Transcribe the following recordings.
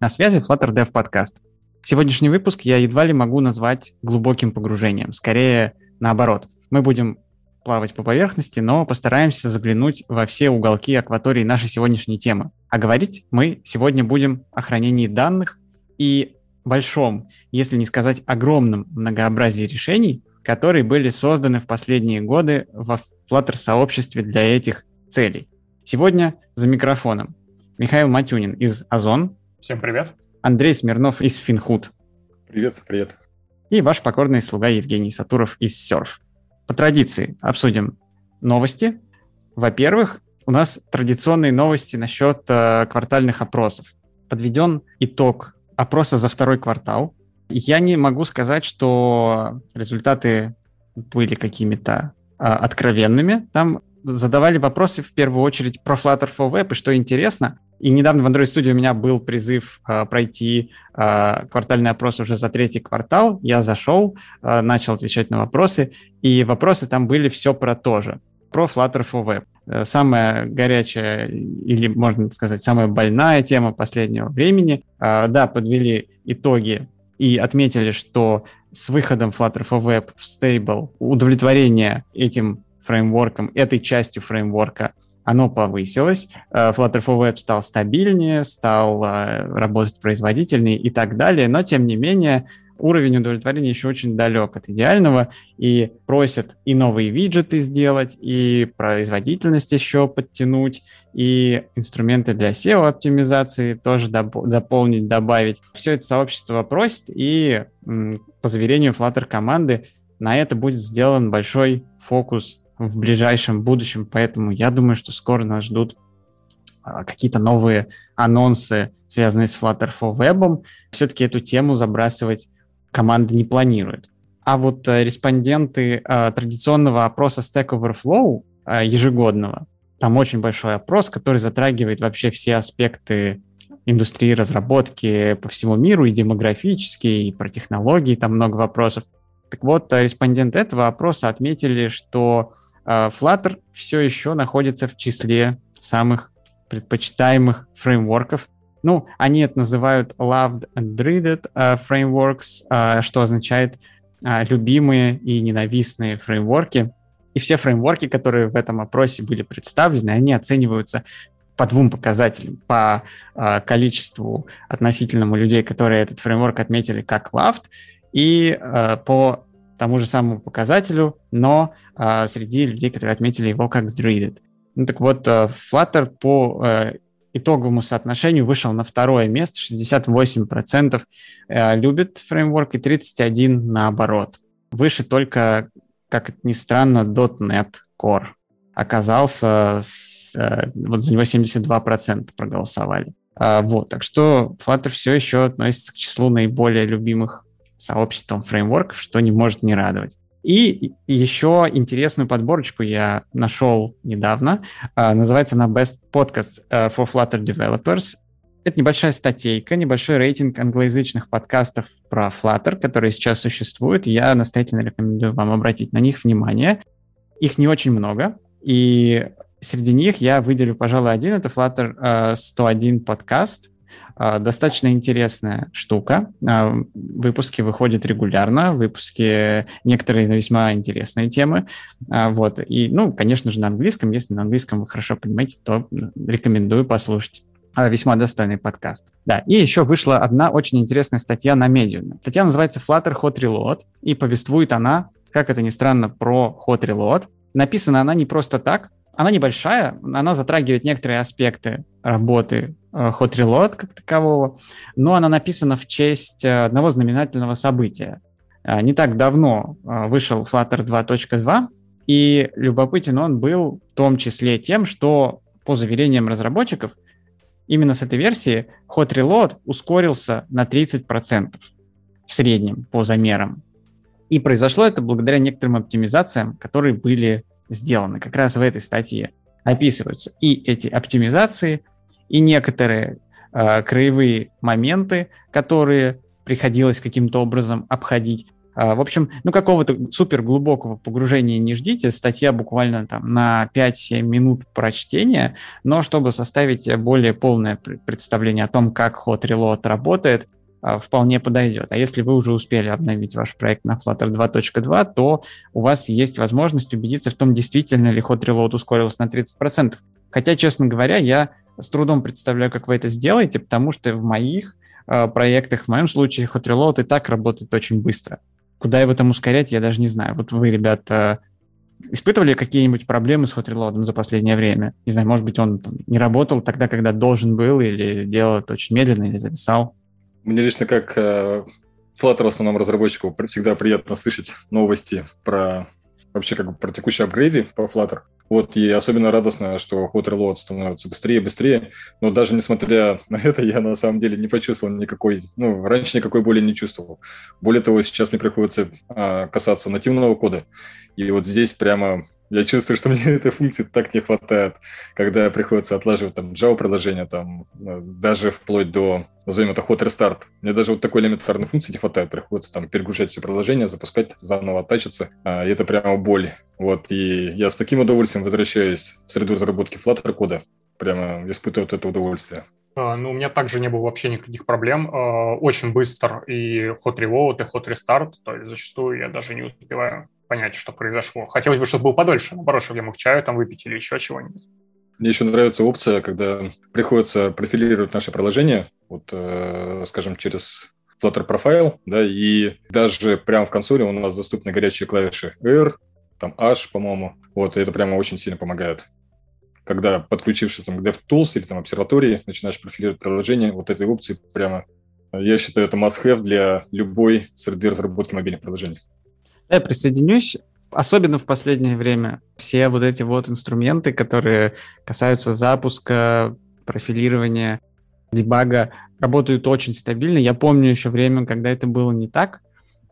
На связи Flutter Dev Podcast. Сегодняшний выпуск я едва ли могу назвать глубоким погружением, скорее наоборот. Мы будем плавать по поверхности, но постараемся заглянуть во все уголки акватории нашей сегодняшней темы. А говорить мы сегодня будем о хранении данных и большом, если не сказать огромном многообразии решений, которые были созданы в последние годы во Flutter-сообществе для этих целей. Сегодня за микрофоном Михаил Матюнин из Озон, Всем привет. Андрей Смирнов из Финхуд. Привет, привет. И ваш покорный слуга Евгений Сатуров из Серф. По традиции обсудим новости. Во-первых, у нас традиционные новости насчет э, квартальных опросов. Подведен итог опроса за второй квартал. Я не могу сказать, что результаты были какими-то э, откровенными. Там задавали вопросы в первую очередь про Flutter for Web, и что интересно, и недавно в Android Studio у меня был призыв э, пройти э, квартальный опрос уже за третий квартал. Я зашел, э, начал отвечать на вопросы, и вопросы там были все про то же. Про Flutter for Web. Э, самая горячая, или, можно сказать, самая больная тема последнего времени. Да, подвели итоги и отметили, что с выходом Flutter for Web в Stable удовлетворение этим фреймворком, этой частью фреймворка оно повысилось, э, Flutter for Web стал стабильнее, стал э, работать производительнее и так далее, но тем не менее уровень удовлетворения еще очень далек от идеального, и просят и новые виджеты сделать, и производительность еще подтянуть, и инструменты для SEO-оптимизации тоже доп- дополнить, добавить. Все это сообщество просит, и по заверению Flutter команды на это будет сделан большой фокус в ближайшем будущем, поэтому я думаю, что скоро нас ждут а, какие-то новые анонсы, связанные с Flutter for Web. Все-таки эту тему забрасывать команда не планирует. А вот э, респонденты э, традиционного опроса Stack Overflow э, ежегодного, там очень большой опрос, который затрагивает вообще все аспекты индустрии разработки по всему миру, и демографические, и про технологии, там много вопросов. Так вот, респонденты этого опроса отметили, что Flutter все еще находится в числе самых предпочитаемых фреймворков. Ну, они это называют loved and dreaded uh, frameworks, uh, что означает uh, любимые и ненавистные фреймворки. И все фреймворки, которые в этом опросе были представлены, они оцениваются по двум показателям. По э, количеству относительному людей, которые этот фреймворк отметили как loved, и э, по тому же самому показателю, но а, среди людей, которые отметили его как dreaded. Ну так вот, э, Flutter по э, итоговому соотношению вышел на второе место, 68% э, любит фреймворк и 31% наоборот. Выше только, как это ни странно, .NET Core оказался, с, э, вот за него 72% проголосовали. А, вот, так что Flutter все еще относится к числу наиболее любимых сообществом фреймворков, что не может не радовать. И еще интересную подборочку я нашел недавно. Uh, называется она Best Podcast uh, for Flutter Developers. Это небольшая статейка, небольшой рейтинг англоязычных подкастов про Flutter, которые сейчас существуют. Я настоятельно рекомендую вам обратить на них внимание. Их не очень много, и среди них я выделю, пожалуй, один. Это Flutter uh, 101 подкаст. А, достаточно интересная штука. А, выпуски выходят регулярно, выпуски некоторые на весьма интересные темы. А, вот. И, ну, конечно же, на английском. Если на английском вы хорошо понимаете, то рекомендую послушать весьма достойный подкаст. Да, и еще вышла одна очень интересная статья на Medium. Статья называется Flutter Hot Reload, и повествует она, как это ни странно, про Hot Reload. Написана она не просто так, она небольшая, она затрагивает некоторые аспекты работы Hot Reload как такового, но она написана в честь э, одного знаменательного события. Э, не так давно вышел Flutter 2.2, и любопытен он был в том числе тем, что по заверениям разработчиков, именно с этой версии Hot Reload ускорился на 30% в среднем по замерам. И произошло это благодаря некоторым оптимизациям, которые были сделаны как раз в этой статье. Описываются и эти оптимизации, и некоторые э, краевые моменты, которые приходилось каким-то образом обходить. А, в общем, ну какого-то супер глубокого погружения не ждите, статья буквально там на 5-7 минут прочтения, но чтобы составить более полное представление о том, как Hot Reload работает, а, вполне подойдет. А если вы уже успели обновить ваш проект на Flutter 2.2, то у вас есть возможность убедиться в том, действительно ли Hot Reload ускорился на 30%. Хотя, честно говоря, я с трудом представляю, как вы это сделаете, потому что в моих э, проектах, в моем случае, Hot Reload и так работает очень быстро. Куда его там ускорять, я даже не знаю. Вот вы, ребята, испытывали какие-нибудь проблемы с Hot Reload за последнее время? Не знаю, может быть, он там, не работал тогда, когда должен был, или делал это очень медленно, или зависал? Мне лично как э, Flutter основном разработчику всегда приятно слышать новости про вообще как бы про текущие апгрейды по Flutter. Вот, и особенно радостно, что hot reload становится быстрее и быстрее. Но даже несмотря на это, я на самом деле не почувствовал никакой, ну, раньше никакой боли не чувствовал. Более того, сейчас мне приходится а, касаться нативного кода. И вот здесь прямо я чувствую, что мне этой функции так не хватает, когда приходится отлаживать там Java-приложение, там, э, даже вплоть до, назовем это, hot restart. Мне даже вот такой элементарной функции не хватает. Приходится там перегружать все приложения, запускать, заново оттачиться. А, и это прямо боль. Вот, и я с таким удовольствием возвращаюсь в среду разработки Flutter кода. Прямо испытываю вот это удовольствие. А, ну, у меня также не было вообще никаких проблем. А, очень быстр и hot reload, и hot restart. То есть зачастую я даже не успеваю понять, что произошло. Хотелось бы, чтобы был подольше, наоборот, чтобы я мог чаю там выпить или еще чего-нибудь. Мне еще нравится опция, когда приходится профилировать наше приложение, вот, э, скажем, через Flutter Profile, да, и даже прямо в консоли у нас доступны горячие клавиши R, там H, по-моему, вот, и это прямо очень сильно помогает. Когда подключившись там, к DevTools или там обсерватории, начинаешь профилировать приложение, вот этой опции прямо, я считаю, это must-have для любой среды разработки мобильных приложений. Я присоединюсь. Особенно в последнее время все вот эти вот инструменты, которые касаются запуска, профилирования, дебага, работают очень стабильно. Я помню еще время, когда это было не так.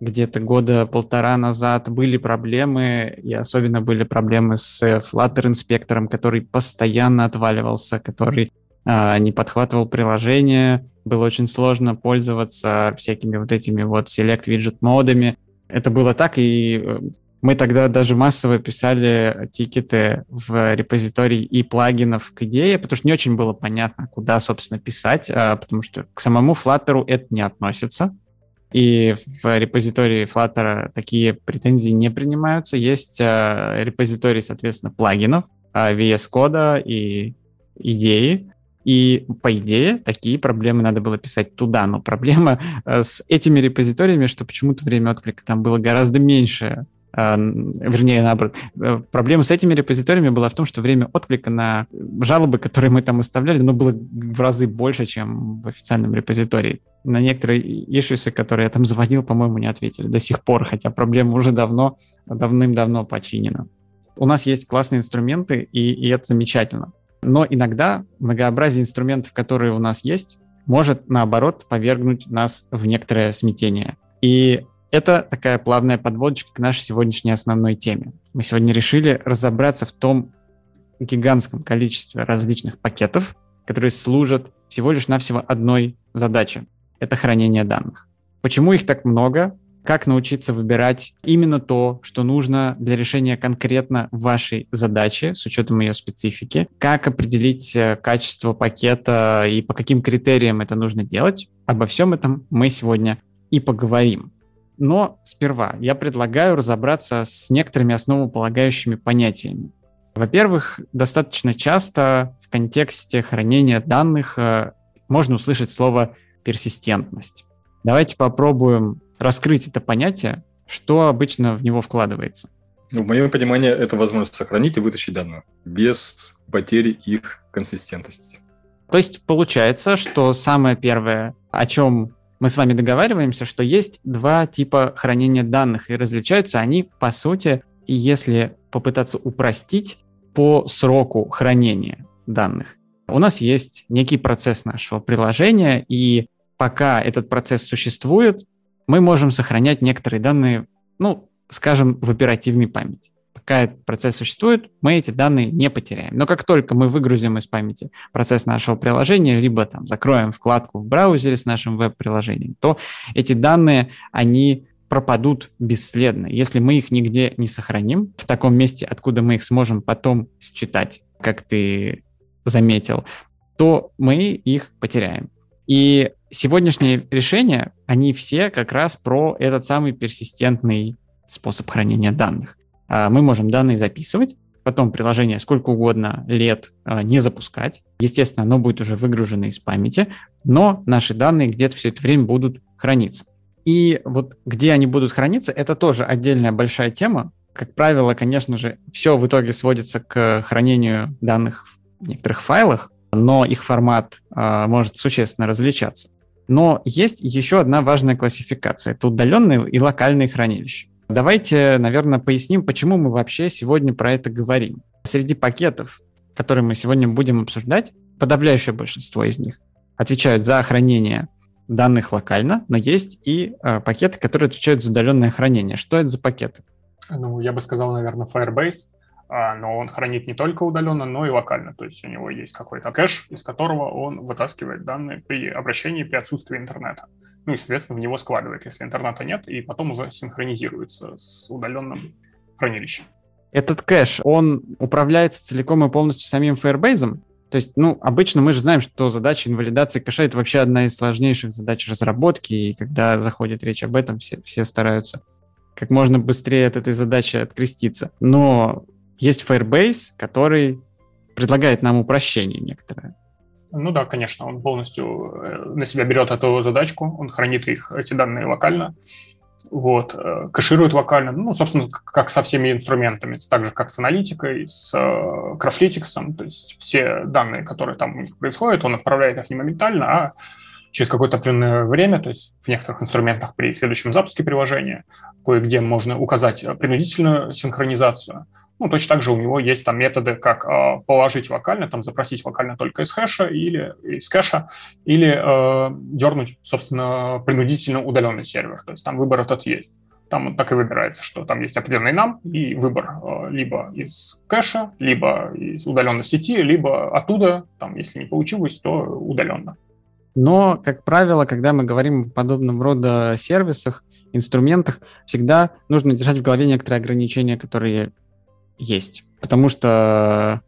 Где-то года полтора назад были проблемы, и особенно были проблемы с Flutter инспектором, который постоянно отваливался, который э, не подхватывал приложение, было очень сложно пользоваться всякими вот этими вот select widget модами. Это было так, и э, мы тогда даже массово писали тикеты в репозиторий и плагинов к идее, потому что не очень было понятно, куда, собственно, писать, а, потому что к самому Flutter это не относится. И в репозитории Flutter такие претензии не принимаются. Есть а, репозиторий, соответственно, плагинов, а, VS Code и идеи, и, по идее, такие проблемы надо было писать туда. Но проблема э, с этими репозиториями, что почему-то время отклика там было гораздо меньше, э, вернее, наоборот. Э, проблема с этими репозиториями была в том, что время отклика на жалобы, которые мы там оставляли, ну, было в разы больше, чем в официальном репозитории. На некоторые ишусы, которые я там заводил, по-моему, не ответили до сих пор, хотя проблема уже давно, давным-давно починена. У нас есть классные инструменты, и, и это замечательно. Но иногда многообразие инструментов, которые у нас есть, может, наоборот, повергнуть нас в некоторое смятение. И это такая плавная подводочка к нашей сегодняшней основной теме. Мы сегодня решили разобраться в том гигантском количестве различных пакетов, которые служат всего лишь навсего одной задаче – это хранение данных. Почему их так много? Как научиться выбирать именно то, что нужно для решения конкретно вашей задачи с учетом ее специфики, как определить э, качество пакета и по каким критериям это нужно делать. Обо всем этом мы сегодня и поговорим. Но сперва я предлагаю разобраться с некоторыми основополагающими понятиями. Во-первых, достаточно часто в контексте хранения данных э, можно услышать слово персистентность. Давайте попробуем раскрыть это понятие, что обычно в него вкладывается? Ну, в моем понимании, это возможность сохранить и вытащить данные без потери их консистентности. То есть получается, что самое первое, о чем мы с вами договариваемся, что есть два типа хранения данных, и различаются они, по сути, если попытаться упростить, по сроку хранения данных. У нас есть некий процесс нашего приложения, и пока этот процесс существует, мы можем сохранять некоторые данные, ну, скажем, в оперативной памяти. Пока этот процесс существует, мы эти данные не потеряем. Но как только мы выгрузим из памяти процесс нашего приложения, либо там закроем вкладку в браузере с нашим веб-приложением, то эти данные, они пропадут бесследно. Если мы их нигде не сохраним, в таком месте, откуда мы их сможем потом считать, как ты заметил, то мы их потеряем. И сегодняшние решения, они все как раз про этот самый персистентный способ хранения данных. А, мы можем данные записывать, потом приложение сколько угодно лет а, не запускать. Естественно, оно будет уже выгружено из памяти, но наши данные где-то все это время будут храниться. И вот где они будут храниться, это тоже отдельная большая тема. Как правило, конечно же, все в итоге сводится к хранению данных в некоторых файлах, но их формат э, может существенно различаться. Но есть еще одна важная классификация. Это удаленные и локальные хранилища. Давайте, наверное, поясним, почему мы вообще сегодня про это говорим. Среди пакетов, которые мы сегодня будем обсуждать, подавляющее большинство из них отвечают за хранение данных локально, но есть и э, пакеты, которые отвечают за удаленное хранение. Что это за пакеты? Ну, я бы сказал, наверное, Firebase. А, но он хранит не только удаленно, но и локально. То есть у него есть какой-то кэш, из которого он вытаскивает данные при обращении, при отсутствии интернета. Ну и, соответственно, в него складывает, если интернета нет, и потом уже синхронизируется с удаленным хранилищем. Этот кэш, он управляется целиком и полностью самим Firebase? То есть, ну, обычно мы же знаем, что задача инвалидации кэша — это вообще одна из сложнейших задач разработки, и когда заходит речь об этом, все, все стараются как можно быстрее от этой задачи откреститься. Но есть Firebase, который предлагает нам упрощение некоторое. Ну да, конечно, он полностью э, на себя берет эту задачку, он хранит их, эти данные локально, вот, э, кэширует локально, ну, собственно, как со всеми инструментами, так же, как с аналитикой, с Crashlytics, то есть все данные, которые там у них происходят, он отправляет их не моментально, а через какое-то определенное время, то есть в некоторых инструментах при следующем запуске приложения, кое-где можно указать принудительную синхронизацию, ну, точно так же у него есть там методы, как э, положить вокально, там запросить вокально только из хэша или из кэша, или э, дернуть, собственно, принудительно удаленный сервер. То есть там выбор этот есть. Там так и выбирается, что там есть определенный нам и выбор э, либо из кэша, либо из удаленной сети, либо оттуда, там, если не получилось, то удаленно. Но, как правило, когда мы говорим о подобном рода сервисах, инструментах, всегда нужно держать в голове некоторые ограничения, которые есть, потому что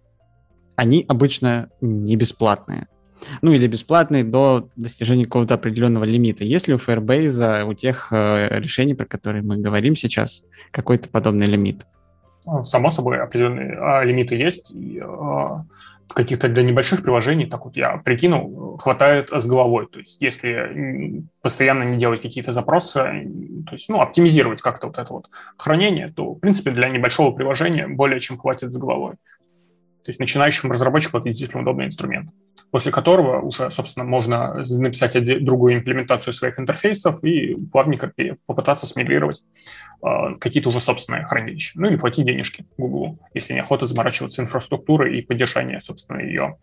они обычно не бесплатные. Ну или бесплатные до достижения какого-то определенного лимита. Есть ли у Firebase, у тех э, решений, про которые мы говорим сейчас, какой-то подобный лимит? Ну, само собой, определенные а, лимиты есть. И, а, каких-то для небольших приложений, так вот я прикинул, хватает с головой. То есть если постоянно не делать какие-то запросы, то есть, ну, оптимизировать как-то вот это вот хранение, то, в принципе, для небольшого приложения более чем хватит с головой. То есть начинающим разработчикам это действительно удобный инструмент, после которого уже, собственно, можно написать другую имплементацию своих интерфейсов и плавненько попытаться смигрировать э, какие-то уже собственные хранилища. Ну или платить денежки Google, если не охота заморачиваться инфраструктурой и поддержание, собственно, ее.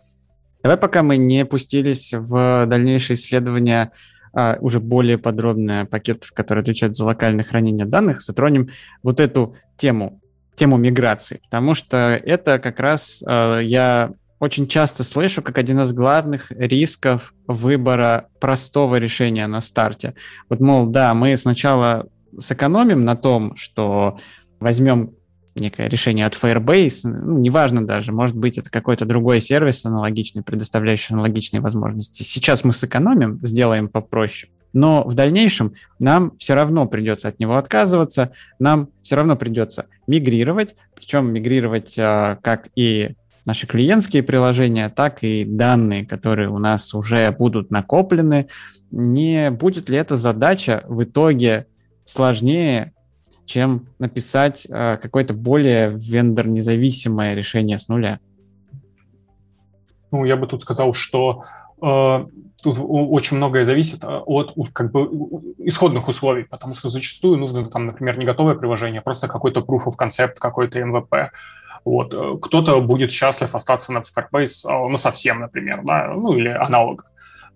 Давай пока мы не пустились в дальнейшие исследования а, уже более подробное пакетов, которые отвечают за локальное хранение данных, затронем вот эту тему тему миграции, потому что это как раз э, я очень часто слышу как один из главных рисков выбора простого решения на старте. Вот, мол, да, мы сначала сэкономим на том, что возьмем некое решение от Firebase, ну, неважно даже, может быть, это какой-то другой сервис аналогичный, предоставляющий аналогичные возможности. Сейчас мы сэкономим, сделаем попроще, но в дальнейшем нам все равно придется от него отказываться, нам все равно придется мигрировать, причем мигрировать а, как и наши клиентские приложения, так и данные, которые у нас уже будут накоплены. Не будет ли эта задача в итоге сложнее, чем написать э, какое-то более вендор-независимое решение с нуля? Ну, я бы тут сказал, что тут очень многое зависит а, от как бы исходных условий, потому что зачастую нужно там, например, не готовое приложение, а просто какой-то proof of concept, какой-то MVP. Вот. Э, кто-то будет счастлив остаться на Firebase, а, ну, совсем, например, да, ну, или аналог.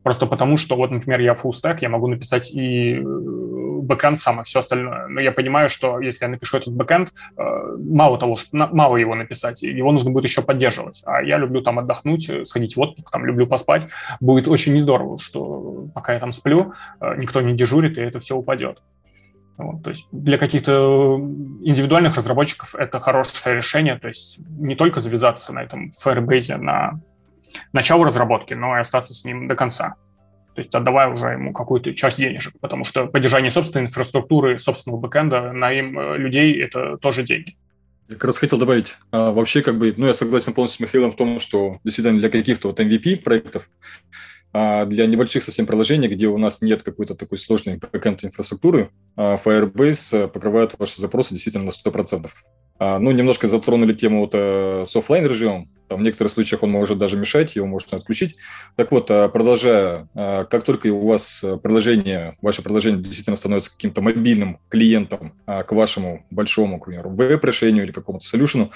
Просто потому, что вот, например, я full stack, я могу написать и э, бэкэнд сам, и все остальное. Но я понимаю, что если я напишу этот бэкэнд, э, мало того, что мало его написать, его нужно будет еще поддерживать. А я люблю там отдохнуть, э, сходить в отпуск, там люблю поспать. Будет очень нездорово, что пока я там сплю, никто не дежурит, и это все упадет. Вот, то есть для каких-то индивидуальных разработчиков это хорошее решение, то есть не только завязаться на этом Firebase на начало разработки, но и остаться с ним до конца. То есть отдавая уже ему какую-то часть денежек, потому что поддержание собственной инфраструктуры, собственного бэкэнда на им э, людей – это тоже деньги. Я как раз хотел добавить, а, вообще как бы, ну я согласен полностью с Михаилом в том, что действительно для каких-то вот MVP проектов, а для небольших совсем приложений, где у нас нет какой-то такой сложной бэкэнд инфраструктуры, а, Firebase покрывает ваши запросы действительно на 100%. А, ну, немножко затронули тему вот, э, с офлайн режимом. Там в некоторых случаях он может даже мешать, его можно отключить. Так вот, а, продолжая, а, как только у вас приложение, ваше приложение действительно становится каким-то мобильным клиентом к вашему большому, к примеру, веб-решению или какому-то солюшену,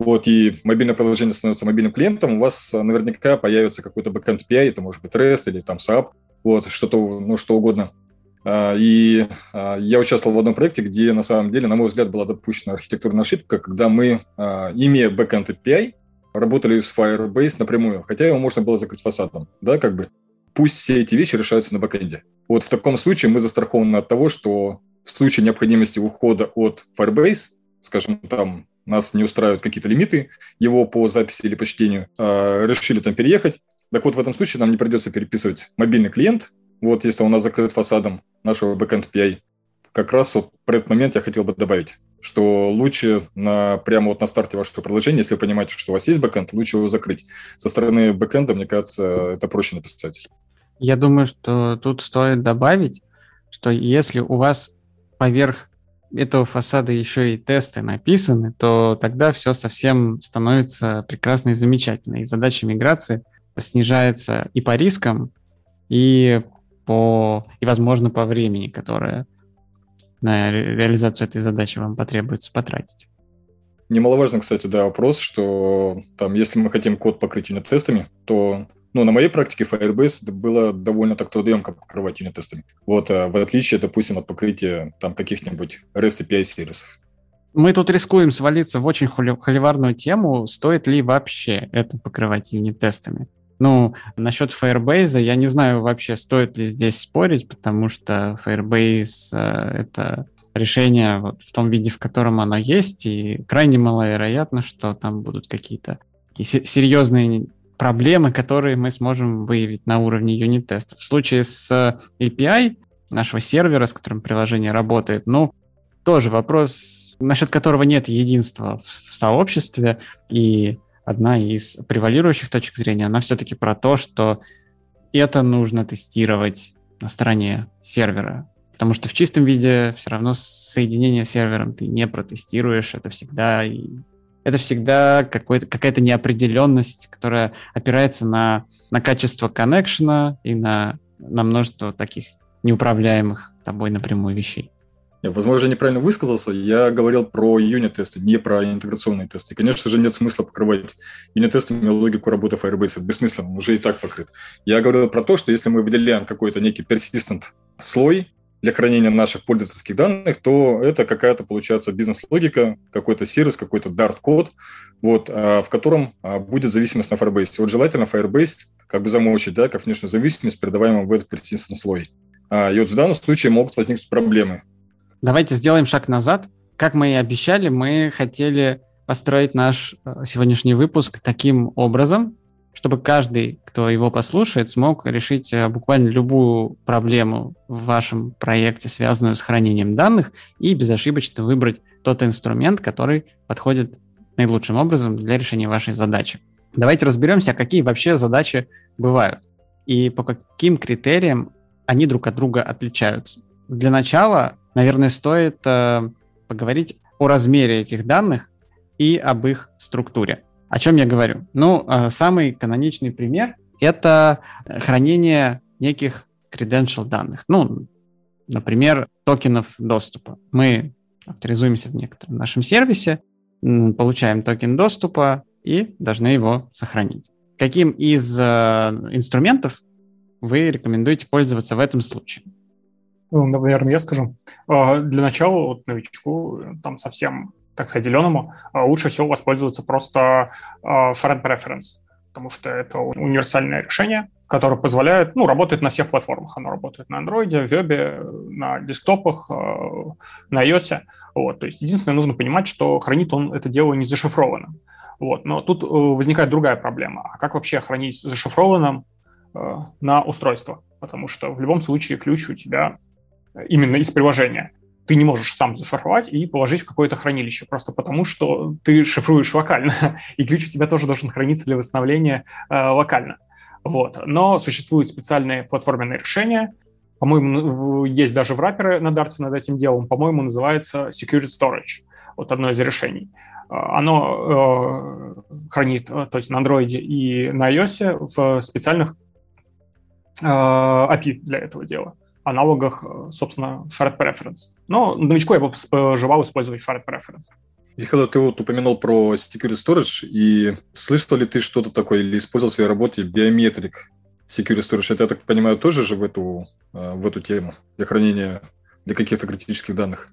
вот, и мобильное приложение становится мобильным клиентом, у вас наверняка появится какой-то backend API, это может быть REST или там SAP, вот, что-то, ну, что угодно. И я участвовал в одном проекте, где, на самом деле, на мой взгляд, была допущена архитектурная ошибка, когда мы, имея backend API, работали с Firebase напрямую, хотя его можно было закрыть фасадом, да, как бы. Пусть все эти вещи решаются на бэкэнде. Вот в таком случае мы застрахованы от того, что в случае необходимости ухода от Firebase, скажем, там нас не устраивают какие-то лимиты его по записи или по чтению, решили там переехать, так вот в этом случае нам не придется переписывать мобильный клиент, вот если у нас закрыт фасадом нашего backend API, как раз вот про этот момент я хотел бы добавить, что лучше на, прямо вот на старте вашего приложения, если вы понимаете, что у вас есть бэкэнд, лучше его закрыть. Со стороны бэкэнда, мне кажется, это проще написать. Я думаю, что тут стоит добавить, что если у вас поверх этого фасада еще и тесты написаны, то тогда все совсем становится прекрасно и замечательно. И задача миграции снижается и по рискам, и по и, возможно, по времени, которое на реализацию этой задачи вам потребуется потратить. Немаловажно, кстати, да, вопрос, что там, если мы хотим код покрыть юнит-тестами, то ну, на моей практике Firebase было довольно так трудоемко покрывать юнит-тестами. Вот, а в отличие, допустим, от покрытия там каких-нибудь REST API сервисов. Мы тут рискуем свалиться в очень холиварную тему, стоит ли вообще это покрывать юнит-тестами. Ну, насчет Firebase я не знаю вообще, стоит ли здесь спорить, потому что Firebase э, это решение вот в том виде, в котором оно есть, и крайне маловероятно, что там будут какие-то серьезные проблемы, которые мы сможем выявить на уровне юнит-тестов. В случае с API нашего сервера, с которым приложение работает, ну, тоже вопрос, насчет которого нет единства в сообществе, и одна из превалирующих точек зрения, она все-таки про то, что это нужно тестировать на стороне сервера. Потому что в чистом виде все равно соединение с сервером ты не протестируешь. Это всегда, это всегда какая-то неопределенность, которая опирается на, на качество коннекшена и на, на множество таких неуправляемых тобой напрямую вещей. Возможно, я неправильно высказался. Я говорил про юнит-тесты, не про интеграционные тесты. конечно же, нет смысла покрывать юнит-тестами логику работы Firebase. Бессмысленно, он уже и так покрыт. Я говорил про то, что если мы выделяем какой-то некий persistent слой для хранения наших пользовательских данных, то это какая-то, получается, бизнес-логика, какой-то сервис, какой-то Dart-код, вот, а, в котором а, будет зависимость на Firebase. Вот желательно Firebase как бы замочить, да, как внешнюю зависимость, передаваемую в этот persistent слой. А, и вот в данном случае могут возникнуть проблемы. Давайте сделаем шаг назад. Как мы и обещали, мы хотели построить наш э, сегодняшний выпуск таким образом, чтобы каждый, кто его послушает, смог решить э, буквально любую проблему в вашем проекте, связанную с хранением данных, и безошибочно выбрать тот инструмент, который подходит наилучшим образом для решения вашей задачи. Давайте разберемся, какие вообще задачи бывают и по каким критериям они друг от друга отличаются. Для начала наверное, стоит э, поговорить о размере этих данных и об их структуре. О чем я говорю? Ну, э, самый каноничный пример — это хранение неких credential данных. Ну, например, токенов доступа. Мы авторизуемся в некотором нашем сервисе, получаем токен доступа и должны его сохранить. Каким из э, инструментов вы рекомендуете пользоваться в этом случае? Ну, наверное, я скажу. А, для начала, вот новичку, там совсем, так сказать, зеленому, а, лучше всего воспользоваться просто Shared Preference, потому что это универсальное решение, которое позволяет, ну, работает на всех платформах. Оно работает на Android, вебе, на десктопах, на iOS. Вот. То есть единственное, нужно понимать, что хранит он это дело не зашифрованным. Вот. Но тут возникает другая проблема. А как вообще хранить зашифрованным на устройство? Потому что в любом случае ключ у тебя именно из приложения ты не можешь сам зашифровать и положить в какое-то хранилище, просто потому что ты шифруешь локально, и ключ у тебя тоже должен храниться для восстановления э, локально. Вот. Но существуют специальные платформенные решения, по-моему, есть даже в раперы на Dart над этим делом, по-моему, называется Security Storage, вот одно из решений. А, оно э, хранит, э, то есть на Android и на iOS в специальных э, API для этого дела аналогах, э, собственно, shared preference. Но новичку я бы желал использовать shared preference. Михаил, ты вот упомянул про Security Storage, и слышал ли ты что-то такое или использовал в своей работе биометрик Security Storage? Это, я так понимаю, тоже же в эту, э, в эту тему для хранения для каких-то критических данных?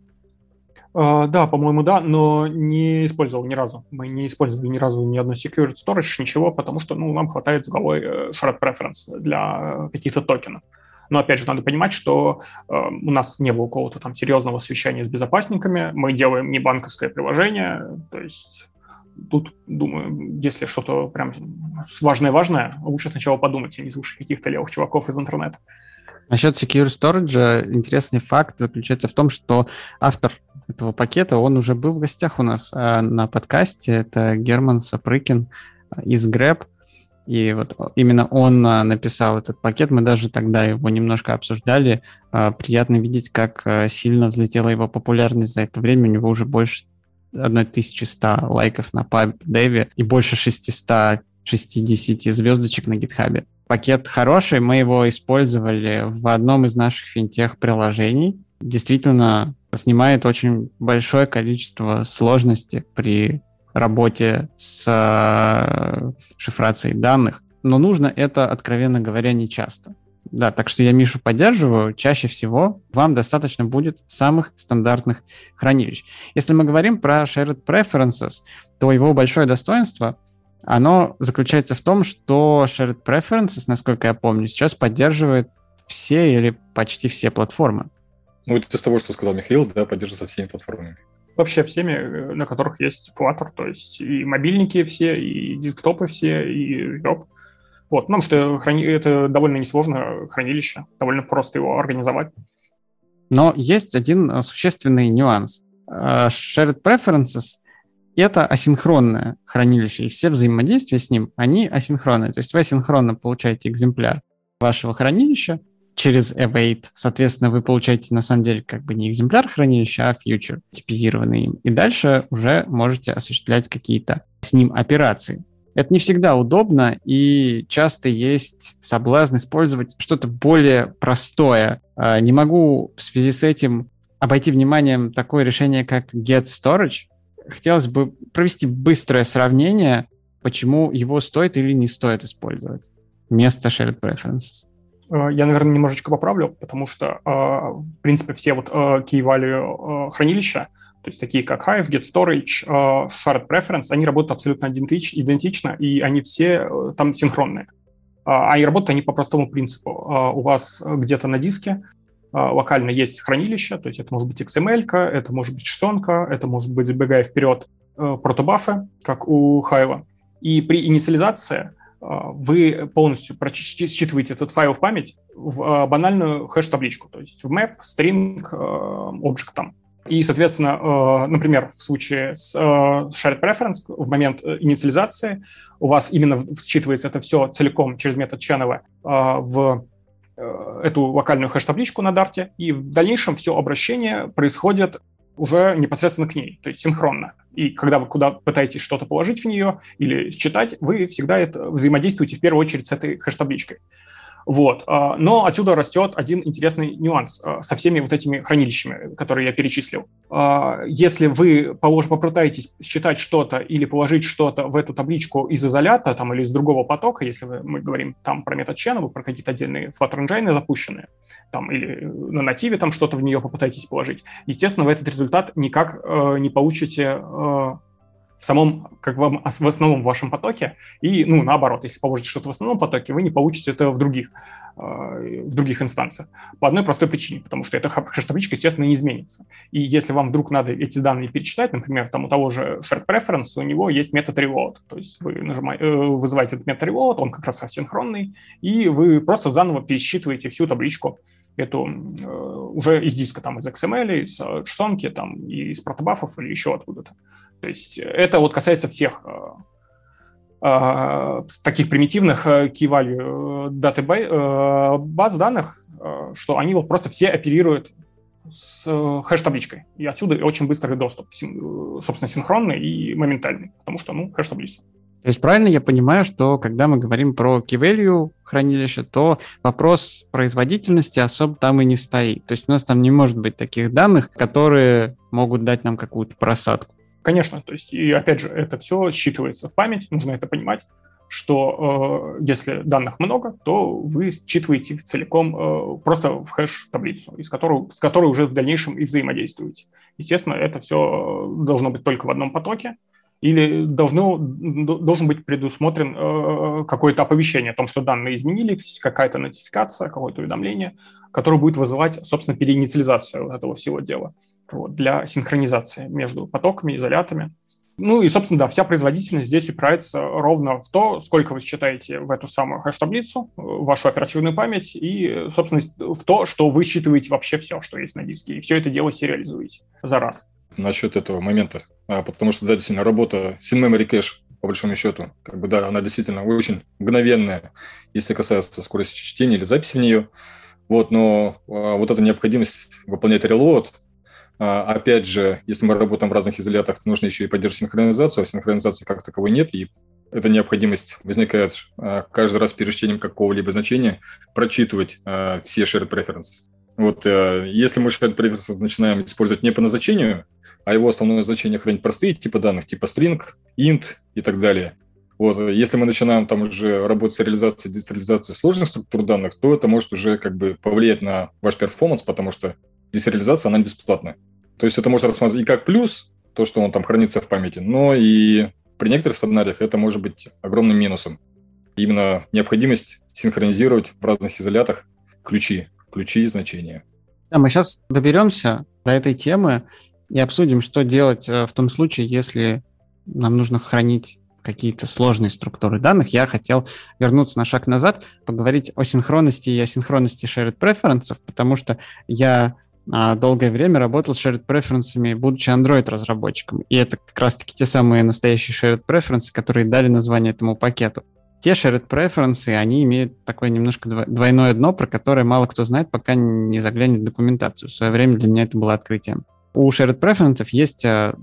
Uh, да, по-моему, да, но не использовал ни разу. Мы не использовали ни разу ни одной security storage, ничего, потому что ну, нам хватает с головой э, shared preference для каких-то токенов. Но, опять же, надо понимать, что э, у нас не было какого-то там серьезного совещания с безопасниками, мы делаем не банковское приложение, то есть тут, думаю, если что-то прям важное-важное, лучше сначала подумать, а не слушать каких-то левых чуваков из интернета. Насчет Secure Storage интересный факт заключается в том, что автор этого пакета, он уже был в гостях у нас э, на подкасте. Это Герман Сапрыкин из Grab. И вот именно он а, написал этот пакет, мы даже тогда его немножко обсуждали. А, приятно видеть, как а, сильно взлетела его популярность за это время. У него уже больше 1100 лайков на PubDev и больше 660 звездочек на гитхабе. Пакет хороший, мы его использовали в одном из наших финтех-приложений. Действительно, снимает очень большое количество сложностей при работе с э, шифрацией данных, но нужно это, откровенно говоря, не часто. Да, так что я Мишу поддерживаю. Чаще всего вам достаточно будет самых стандартных хранилищ. Если мы говорим про shared preferences, то его большое достоинство, оно заключается в том, что shared preferences, насколько я помню, сейчас поддерживает все или почти все платформы. Ну, это из того, что сказал Михаил, да, поддерживается всеми платформами вообще всеми, э, на которых есть Flutter, то есть и мобильники все, и десктопы все, и веб. Вот, потому что храни... это довольно несложное хранилище, довольно просто его организовать. Но есть один э, существенный нюанс. Э, shared Preferences — это асинхронное хранилище, и все взаимодействия с ним, они асинхронные. То есть вы асинхронно получаете экземпляр вашего хранилища, через await. Соответственно, вы получаете на самом деле как бы не экземпляр хранилища, а фьючер, типизированный им. И дальше уже можете осуществлять какие-то с ним операции. Это не всегда удобно, и часто есть соблазн использовать что-то более простое. А, не могу в связи с этим обойти вниманием такое решение, как Get Storage. Хотелось бы провести быстрое сравнение, почему его стоит или не стоит использовать вместо Shared Preferences. Э, я, наверное, немножечко поправлю, потому что, э, в принципе, все вот э, key value хранилища, то есть такие как Hive, Get Storage, Shared Preference, они работают абсолютно идентично, и они все там синхронные. А и работают они по простому принципу. У вас где-то на диске локально есть хранилище, то есть это может быть XML, это может быть JSON, это может быть, забегая вперед, протобафы, как у Hive. И при инициализации а, вы полностью считываете этот файл в память в а, банальную хэш-табличку, то есть в map, string, а, object там. И, соответственно, например, в случае с shared preference в момент э, инициализации у вас именно считывается это все целиком через метод channel в э, эту локальную хэш-табличку на дарте, и в дальнейшем все обращение происходит уже непосредственно к ней, то есть синхронно. И когда вы куда пытаетесь что-то положить в нее или считать, вы всегда это взаимодействуете в первую очередь с этой хэш-табличкой. Вот. А, но отсюда растет один интересный нюанс а, со всеми вот этими хранилищами, которые я перечислил. А, если вы полож, попытаетесь считать что-то или положить что-то в эту табличку из изолята там, или из другого потока, если мы говорим там про метод channel, про какие-то отдельные Flutter engine запущенные, там, или на нативе там что-то в нее попытаетесь положить, естественно, вы этот результат никак э, не получите э, в самом, как вам, в основном в вашем потоке, и, ну, наоборот, если положите что-то в основном потоке, вы не получите это в других, э, в других инстанциях. По одной простой причине, потому что эта хэш-табличка, естественно, не изменится. И если вам вдруг надо эти данные перечитать, например, там у того же shared preference, у него есть метод reload, то есть вы нажимаете, э, вызываете этот метод reload, он как раз асинхронный, и вы просто заново пересчитываете всю табличку, эту э, уже из диска, там, из XML, из JSON, там, из протобафов или еще откуда-то. То есть это вот касается всех э, э, таких примитивных э, key value даты баз данных, что они вот просто все оперируют с хэш-табличкой. И отсюда очень быстрый доступ, собственно, синхронный и моментальный, потому что, ну, хэш-таблица. То есть правильно я понимаю, что когда мы говорим про key value хранилище, то вопрос производительности особо там и не стоит. То есть у нас там не может быть таких данных, которые могут дать нам какую-то просадку. Конечно, то есть, и опять же, это все считывается в память, нужно это понимать, что э, если данных много, то вы считываете их целиком э, просто в хэш-таблицу, из которой, с которой уже в дальнейшем и взаимодействуете. Естественно, это все должно быть только в одном потоке, или должно, должен быть предусмотрен э, какое-то оповещение о том, что данные изменились, какая-то нотификация, какое-то уведомление, которое будет вызывать, собственно, переинициализацию этого всего дела вот, для синхронизации между потоками, изолятами. Ну и, собственно, да, вся производительность здесь упирается ровно в то, сколько вы считаете в эту самую хэш-таблицу, в вашу оперативную память и, собственно, в то, что вы считываете вообще все, что есть на диске, и все это дело сериализуете за раз. Насчет этого момента, а, потому что, да, действительно, работа с in-memory cache, по большому счету, как бы, да, она действительно очень мгновенная, если касается скорости чтения или записи в нее, вот, но а, вот эта необходимость выполнять а, опять же, если мы работаем в разных изолятах, нужно еще и поддерживать синхронизацию, а синхронизации как таковой нет, и эта необходимость возникает а, каждый раз перед чтением какого-либо значения прочитывать а, все shared preferences. Вот если мы shared preferences начинаем использовать не по назначению, а его основное значение хранить простые типы данных, типа string, int и так далее. Вот, если мы начинаем там уже работать с реализацией, децентрализацией сложных структур данных, то это может уже как бы повлиять на ваш перформанс, потому что десериализация, она бесплатная. То есть это можно рассматривать и как плюс, то, что он там хранится в памяти, но и при некоторых сценариях это может быть огромным минусом. Именно необходимость синхронизировать в разных изолятах ключи, ключи и значения. Да, мы сейчас доберемся до этой темы и обсудим, что делать э, в том случае, если нам нужно хранить какие-то сложные структуры данных. Я хотел вернуться на шаг назад, поговорить о синхронности и асинхронности shared preferences, потому что я долгое время работал с shared preferences, будучи Android-разработчиком. И это как раз-таки те самые настоящие shared preferences, которые дали название этому пакету. Те shared preferences, они имеют такое немножко двойное дно, про которое мало кто знает, пока не заглянет в документацию. В свое время для меня это было открытием. У shared preferences есть а,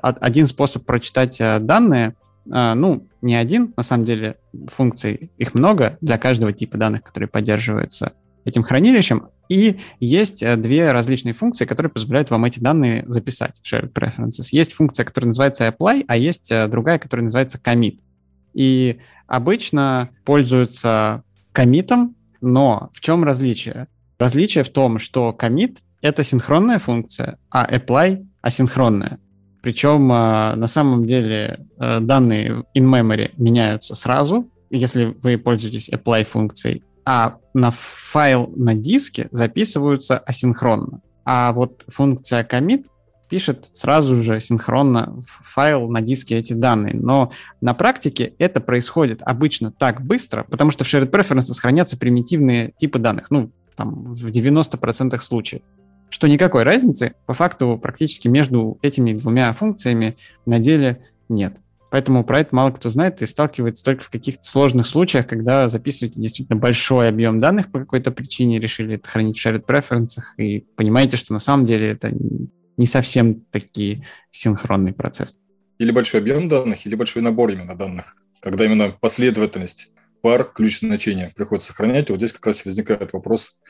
один способ прочитать а, данные, ну, не один, на самом деле, функций, их много для каждого типа данных, которые поддерживаются этим хранилищем. И есть э, две различные функции, которые позволяют вам эти данные записать в Shared Preferences. Есть функция, которая называется apply, а есть э, другая, которая называется commit. И обычно пользуются комитом, но в чем различие? Различие в том, что commit — это синхронная функция, а apply — асинхронная. Причем э, на самом деле данные in-memory меняются сразу, если вы пользуетесь apply функцией, а на файл на диске записываются асинхронно. А вот функция commit пишет сразу же синхронно в файл на диске эти данные. Но на практике это происходит обычно так быстро, потому что в shared preferences хранятся примитивные типы данных, ну, там, в 90% случаев, что никакой разницы по факту практически между этими двумя функциями на деле нет. Поэтому про это мало кто знает и сталкивается только в каких-то сложных случаях, когда записываете действительно большой объем данных по какой-то причине, решили это хранить в shared preferences, и понимаете, что на самом деле это не совсем таки синхронный процесс. Или большой объем данных, или большой набор именно данных, когда именно последовательность пар ключ значения приходится сохранять. Вот здесь как раз возникает вопрос.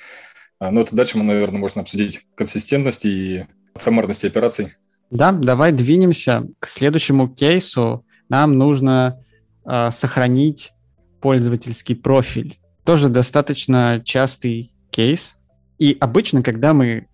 А, но это дальше мы, наверное, можно обсудить консистентность и автомарности операций. Да, давай двинемся к следующему кейсу, нам нужно э, сохранить пользовательский профиль. Тоже достаточно частый кейс. И обычно, когда мы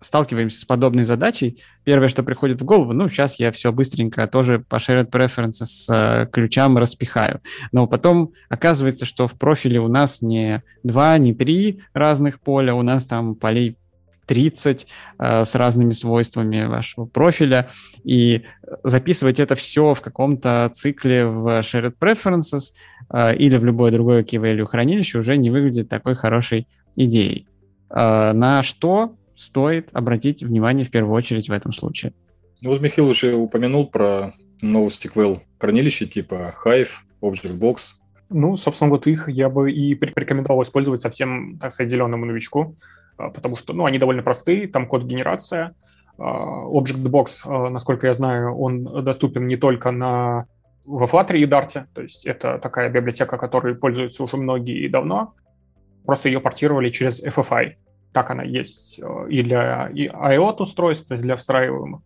сталкиваемся с подобной задачей, первое, что приходит в голову, ну, сейчас я все быстренько тоже по shared preferences с э, ключам распихаю. Но потом оказывается, что в профиле у нас не два, не три разных поля, у нас там полей 30 э, с разными свойствами вашего профиля, и записывать это все в каком-то цикле в Shared Preferences э, или в любое другое key-value хранилище уже не выглядит такой хорошей идеей. Э, на что стоит обратить внимание в первую очередь в этом случае? Ну, вот Михаил уже упомянул про новости SQL хранилища типа Hive, ObjectBox. Ну, собственно, вот их я бы и порекомендовал использовать совсем, так сказать, зеленому новичку. А, потому что ну, они довольно простые, там код-генерация. А, Object-Box, а, насколько я знаю, он доступен не только на во Flutter и Dart, то есть это такая библиотека, которой пользуются уже многие и давно, просто ее портировали через FFI. Так она есть и для iOS-устройств, для встраиваемых,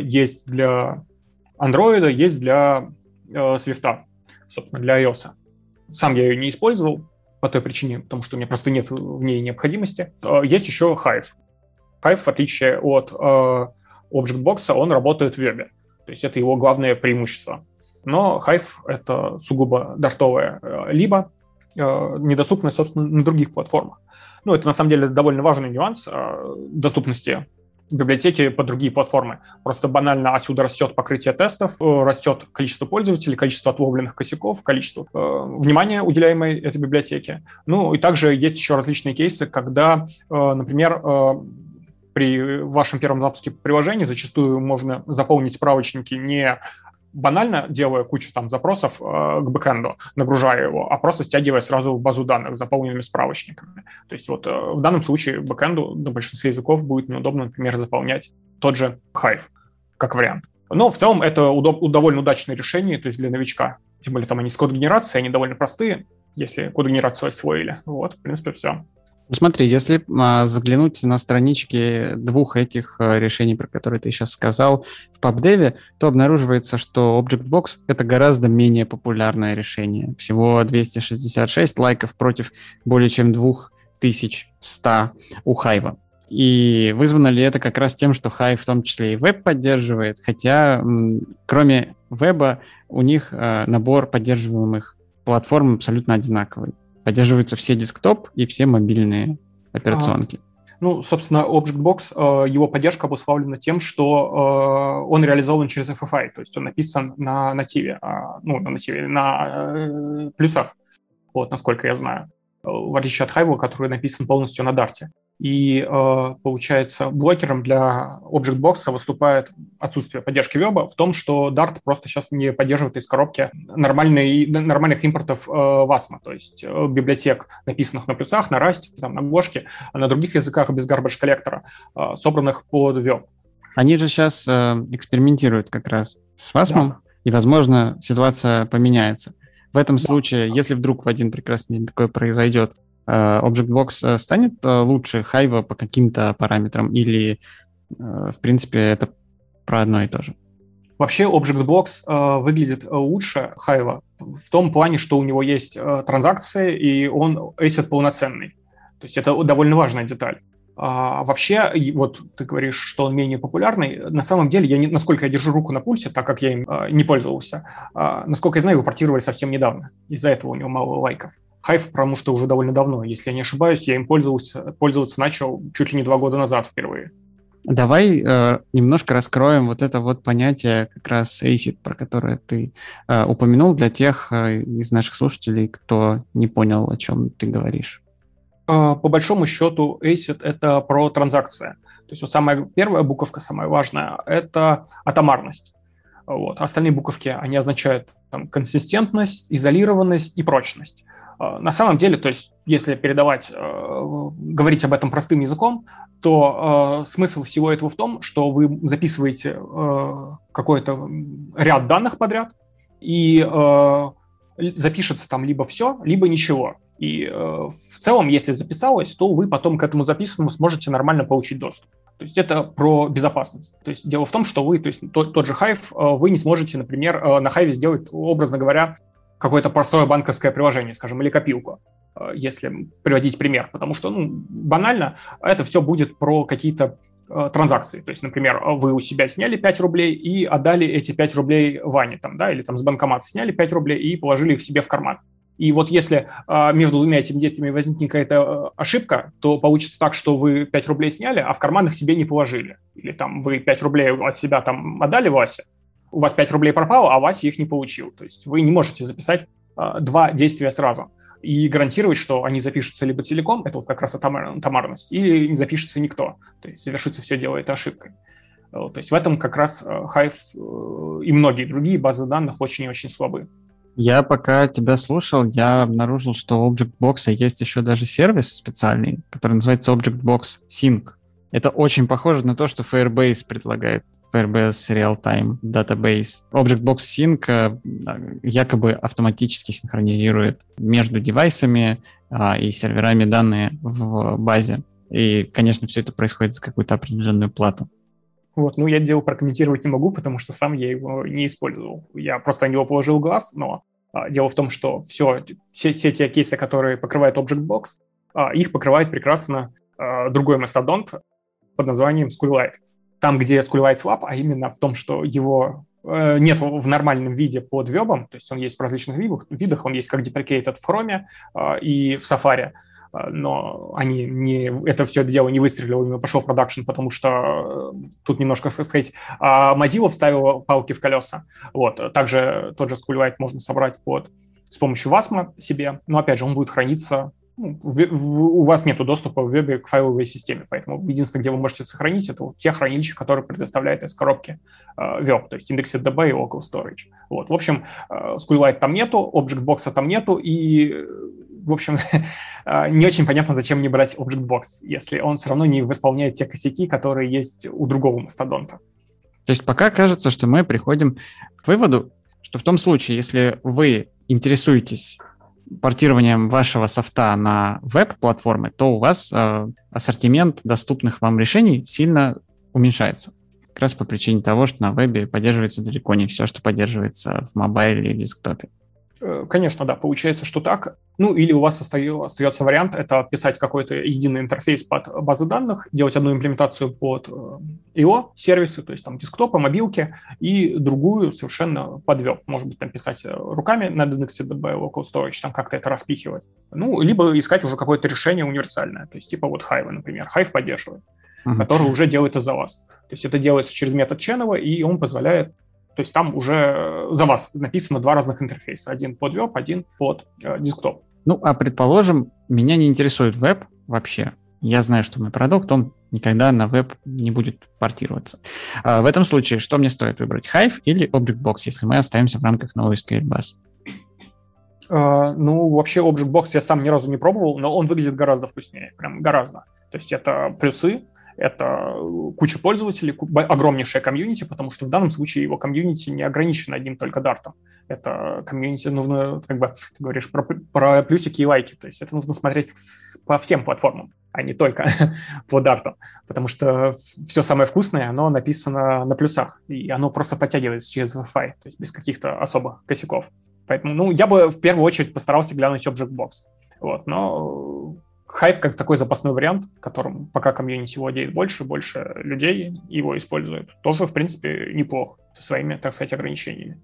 есть для Android, есть для Swift, собственно, для iOS. Сам я ее не использовал, по той причине, потому что у меня просто нет в ней необходимости. А, есть еще Hive. Hive, в отличие от э, ObjectBox, он работает в вебе. То есть это его главное преимущество. Но Hive — это сугубо дартовая э, либо э, недоступная, собственно, на других платформах. Ну, это на самом деле довольно важный нюанс доступности библиотеки по другие платформы. Просто банально отсюда растет покрытие тестов, э, растет количество пользователей, количество отловленных косяков, количество э, внимания, уделяемой этой библиотеке. Ну и также есть еще различные кейсы, когда, э, например, э, при вашем первом запуске приложения зачастую можно заполнить справочники не банально делая кучу там запросов э, к бэкэнду, нагружая его, а просто стягивая сразу в базу данных заполненными справочниками. То есть вот э, в данном случае бэкэнду на большинстве языков будет неудобно, например, заполнять тот же Hive как вариант. Но в целом это удоб- довольно удачное решение, то есть для новичка. Тем более там они с код-генерацией, они довольно простые, если код-генерацию освоили. Вот, в принципе, все. Смотри, если а, заглянуть на странички двух этих а, решений, про которые ты сейчас сказал, в PubDev, то обнаруживается, что ObjectBox — это гораздо менее популярное решение. Всего 266 лайков против более чем 2100 у Hive. И вызвано ли это как раз тем, что Hive в том числе и веб поддерживает, хотя кроме веба у них э, набор поддерживаемых платформ абсолютно одинаковый. Поддерживаются все десктоп и все мобильные операционки. А, ну, собственно, ObjectBox, э, его поддержка обуславлена тем, что э, он реализован через FFI, то есть он написан на нативе, а, ну, на нативе, на э, плюсах, вот, насколько я знаю, в отличие от Hive, который написан полностью на Dart. И, э, получается, блокером для ObjectBox выступает отсутствие поддержки веба в том, что Dart просто сейчас не поддерживает из коробки нормальные, нормальных импортов э, WASM, то есть э, библиотек, написанных на плюсах, на Rust, там, на Гошке, на других языках без garbage коллектора, собранных под веб. Они же сейчас экспериментируют как раз с WASM, да. и, возможно, ситуация поменяется. В этом да. случае, если вдруг в один прекрасный день такое произойдет, Э, ObjectBox э, станет э, лучше Hive по каким-то параметрам или, в принципе, это про одно и то же? Вообще ObjectBox э, выглядит лучше Hive в том плане, что у него есть э, транзакции, и он ACID полноценный. То есть это довольно важная деталь. А, вообще, вот ты говоришь, что он менее популярный. На самом деле, я не, насколько я держу руку на пульсе, так как я им э, не пользовался, э, насколько я знаю, его портировали совсем недавно. Из-за этого у него мало лайков. Hive, потому что уже довольно давно. Если я не ошибаюсь, я им пользовался, пользоваться начал чуть ли не два года назад впервые. Давай э, немножко раскроем вот это вот понятие как раз ACID, про которое ты э, упомянул для тех э, из наших слушателей, кто не понял, о чем ты говоришь. Э, по большому счету ACID — это про транзакции. То есть вот самая первая буковка, самая важная, это атомарность. Вот. Остальные буковки, они означают там, консистентность, изолированность и прочность. А, на самом деле, то есть, если передавать, э, говорить об этом простым языком, то э, смысл всего этого в том, что вы записываете э, какой-то ряд данных подряд, и запишется там либо все, либо ничего. И в целом, если записалось, то вы потом к этому записанному сможете нормально получить доступ. То есть это про безопасность. То есть дело в том, что вы, то есть тот, тот же Hive, вы не сможете, например, на Hive сделать, образно говоря, какое-то простое банковское приложение, скажем, или копилку, э, если приводить пример. Потому что, ну, банально, это все будет про какие-то э, транзакции. То есть, например, вы у себя сняли 5 рублей и отдали эти 5 рублей Ване, там, да, или там с банкомата сняли 5 рублей и положили их себе в карман. И вот если э, между двумя этими действиями возникнет какая-то э, ошибка, то получится так, что вы 5 рублей сняли, а в карман их себе не положили. Или там вы 5 рублей от себя там отдали Васе, у вас 5 рублей пропало, а Вася их не получил. То есть вы не можете записать э, два действия сразу и гарантировать, что они запишутся либо целиком, это вот как раз атомарность, или не запишется никто. То есть завершится все дело этой ошибкой. То есть в этом как раз э, Hive э, и многие другие базы данных очень и очень слабы. Я пока тебя слушал, я обнаружил, что у ObjectBox есть еще даже сервис специальный, который называется ObjectBox Sync. Это очень похоже на то, что Firebase предлагает. Firebase Real-Time Database. ObjectBox Sync э, якобы автоматически синхронизирует между девайсами а, и серверами данные в базе. И, конечно, все это происходит за какую-то определенную плату. Вот, ну, я дело прокомментировать не могу, потому что сам я его не использовал. Я просто на него положил глаз, но а, дело в том, что все, все, все те кейсы, которые покрывает ObjectBox, а, их покрывает прекрасно а, другой мастодонт под названием SQLite там, где SQLite слаб, а именно в том, что его э, нет в нормальном виде под вебом, то есть он есть в различных видах, видах он есть как deprecated в Chrome э, и в Safari, но они не, это все дело не выстрелило, именно пошел в продакшн, потому что тут немножко, так сказать, Mozilla вставила палки в колеса. Вот. Также тот же SQLite можно собрать под с помощью WASM себе, но опять же он будет храниться ну, в, в, у вас нет доступа в вебе к файловой системе, поэтому единственное, где вы можете сохранить, это вот те хранилища, которые предоставляет из коробки э, веб, то есть IndexedDB и Local Storage. Вот, в общем, э, SQLite там нету, ObjectBox там нету, и, в общем, э, не очень понятно, зачем мне брать ObjectBox, если он все равно не восполняет те косяки, которые есть у другого мастодонта. То есть пока кажется, что мы приходим к выводу, что в том случае, если вы интересуетесь портированием вашего софта на веб-платформы, то у вас э, ассортимент доступных вам решений сильно уменьшается. Как раз по причине того, что на вебе поддерживается далеко не все, что поддерживается в мобайле или десктопе. Э, конечно, да, получается, что так. Ну, или у вас остается вариант, это писать какой-то единый интерфейс под базы данных, делать одну имплементацию под IO э, сервисы, то есть там десктопы, мобилки, и другую совершенно под веб. Может быть, там писать э, руками на DNXDB, Local Storage, там как-то это распихивать. Ну, либо искать уже какое-то решение универсальное, то есть типа вот Hive, например. Hive поддерживает, uh-huh. который уже делает это за вас. То есть это делается через метод Ченова, и он позволяет то есть там уже за вас написано два разных интерфейса. Один под веб, один под э, десктоп. Ну, а предположим, меня не интересует веб вообще. Я знаю, что мой продукт, он никогда на веб не будет портироваться. А в этом случае что мне стоит выбрать, Hive или ObjectBox, если мы остаемся в рамках новой SQL баз? Uh, ну, вообще ObjectBox я сам ни разу не пробовал, но он выглядит гораздо вкуснее, прям гораздо. То есть это плюсы, это куча пользователей, огромнейшая комьюнити, потому что в данном случае его комьюнити не ограничено одним только дартом. Это комьюнити нужно, как бы, ты говоришь про, про плюсики и лайки, то есть это нужно смотреть по всем платформам, а не только по дартам, потому что все самое вкусное, оно написано на плюсах, и оно просто подтягивается через Wi-Fi, то есть без каких-то особых косяков. Поэтому, ну, я бы в первую очередь постарался глянуть Object-Box. Вот, но Hive как такой запасной вариант, которым пока комьюнити владеет больше, больше людей его используют. Тоже, в принципе, неплохо со своими, так сказать, ограничениями.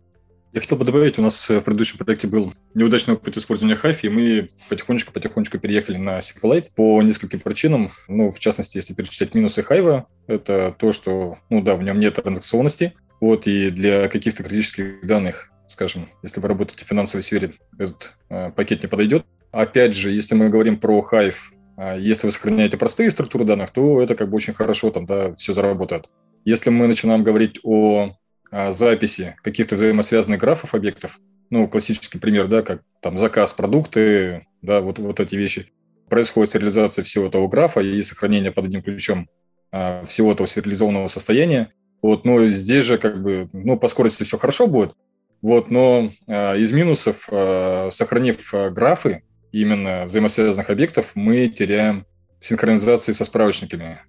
Я хотел бы добавить, у нас в предыдущем проекте был неудачный опыт использования Hive, и мы потихонечку-потихонечку переехали на SQLite по нескольким причинам. Ну, в частности, если перечислять минусы Hive, это то, что, ну да, в нем нет транзакционности, вот, и для каких-то критических данных, скажем, если вы работаете в финансовой сфере, этот э, пакет не подойдет. Опять же, если мы говорим про Hive, а, если вы сохраняете простые структуры данных, то это как бы очень хорошо там, да, все заработает. Если мы начинаем говорить о, о записи каких-то взаимосвязанных графов объектов, ну, классический пример, да, как там заказ продукты, да, вот, вот эти вещи, происходит сериализация всего этого графа и сохранение под одним ключом а, всего этого сериализованного состояния. Вот, но здесь же как бы, ну, по скорости все хорошо будет, вот, но а, из минусов, а, сохранив а, графы, именно взаимосвязанных объектов мы теряем в синхронизации со справочниками.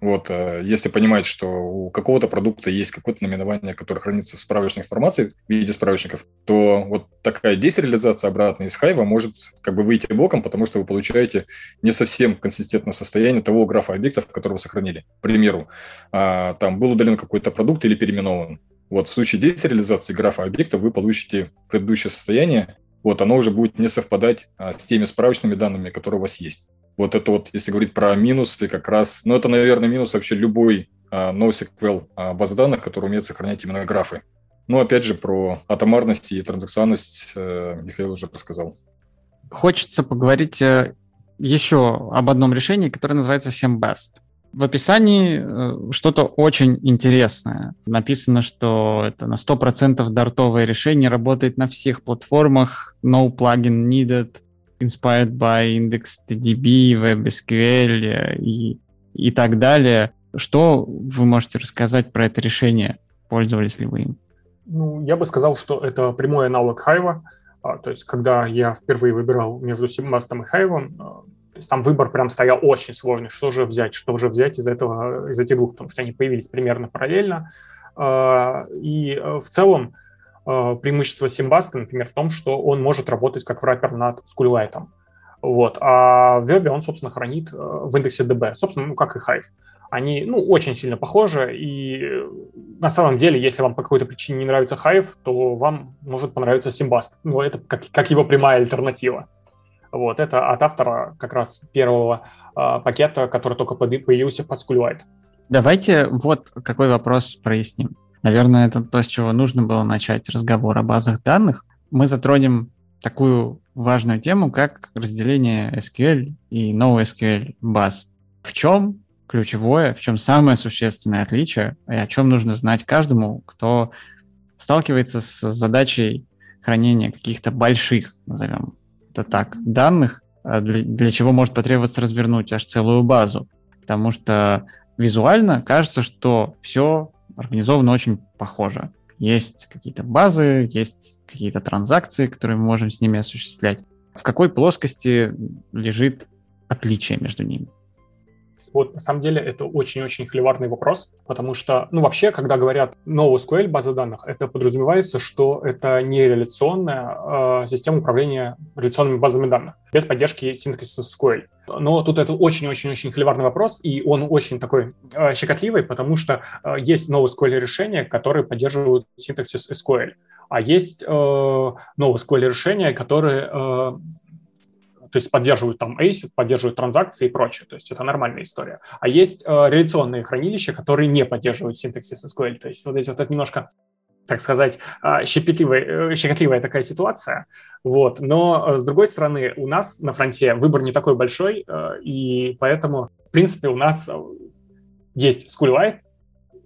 Вот, э, если понимать, что у какого-то продукта есть какое-то наименование, которое хранится в справочной информации в виде справочников, то вот такая десериализация обратно из хайва может как бы выйти боком, потому что вы получаете не совсем консистентное состояние того графа объектов, который вы сохранили. К примеру, а, там был удален какой-то продукт или переименован. Вот в случае десериализации графа объектов вы получите предыдущее состояние, вот оно уже будет не совпадать а, с теми справочными данными, которые у вас есть. Вот это вот, если говорить про минусы, как раз, ну, это, наверное, минус вообще любой а, NoSQL а, базы данных, которая умеет сохранять именно графы. Ну, опять же, про атомарность и транзакционность э, Михаил уже рассказал. Хочется поговорить э, еще об одном решении, которое называется SemBest. В описании э, что-то очень интересное. Написано, что это на 100% дартовое решение, работает на всех платформах, no plugin needed, inspired by IndexedDB, WebSQL и, и так далее. Что вы можете рассказать про это решение? Пользовались ли вы им? Ну, я бы сказал, что это прямой аналог Hive. А, то есть, когда я впервые выбирал между Seamast и а, то есть там выбор прям стоял очень сложный. Что же взять? Что же взять из этого, из этих двух? Потому что они появились примерно параллельно. А, и э, в целом Э, преимущество Симбаска, например, в том, что он может работать как враппер над SQLite. Вот. А в Web он, собственно, хранит э, в индексе DB. Собственно, ну, как и Hive. Они, ну, очень сильно похожи, и э, на самом деле, если вам по какой-то причине не нравится Hive, то вам может понравиться Симбаст. Но это как, как его прямая альтернатива. Вот, это от автора как раз первого э, пакета, который только появился под SQLite. Давайте вот какой вопрос проясним. Наверное, это то, с чего нужно было начать разговор о базах данных. Мы затронем такую важную тему, как разделение SQL и NoSQL баз. В чем ключевое, в чем самое существенное отличие, и о чем нужно знать каждому, кто сталкивается с задачей хранения каких-то больших, назовем это так, данных, а для, для чего может потребоваться развернуть аж целую базу. Потому что визуально кажется, что все организовано очень похоже. Есть какие-то базы, есть какие-то транзакции, которые мы можем с ними осуществлять. В какой плоскости лежит отличие между ними? Вот на самом деле это очень-очень холиварный вопрос, потому что, ну, вообще, когда говорят NoSQL база данных, это подразумевается, что это не реляционная э, система управления реляционными базами данных без поддержки синтаксиса SQL. Но тут это очень-очень-очень холиварный вопрос, и он очень такой э, щекотливый, потому что э, есть NoSQL решения, которые поддерживают синтаксис SQL, а есть э, NoSQL решения, которые э, то есть поддерживают там ACID, поддерживают транзакции и прочее, то есть это нормальная история. А есть э, реляционные хранилища, которые не поддерживают синтаксис SQL, то есть вот эти вот это немножко так сказать, э, щепетливая, э, щекотливая такая ситуация. Вот. Но, э, с другой стороны, у нас на фронте выбор не такой большой, и поэтому, в принципе, у нас есть SQLite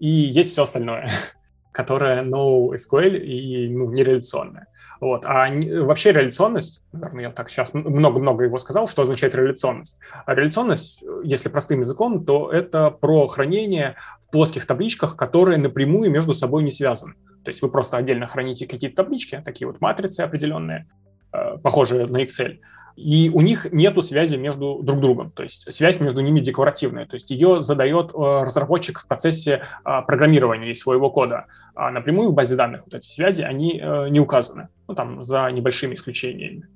и есть все остальное, которое NoSQL и ну, нереляционное. Вот. А вообще реляционность, наверное, я так сейчас много-много его сказал, что означает реляционность. А реляционность, если простым языком, то это про хранение в плоских табличках, которые напрямую между собой не связаны. То есть вы просто отдельно храните какие-то таблички, такие вот матрицы определенные, э, похожие на Excel, и у них нет связи между друг другом, то есть связь между ними декларативная, то есть ее задает э, разработчик в процессе э, программирования своего кода. А напрямую в базе данных вот эти связи, они э, не указаны, ну там за небольшими исключениями.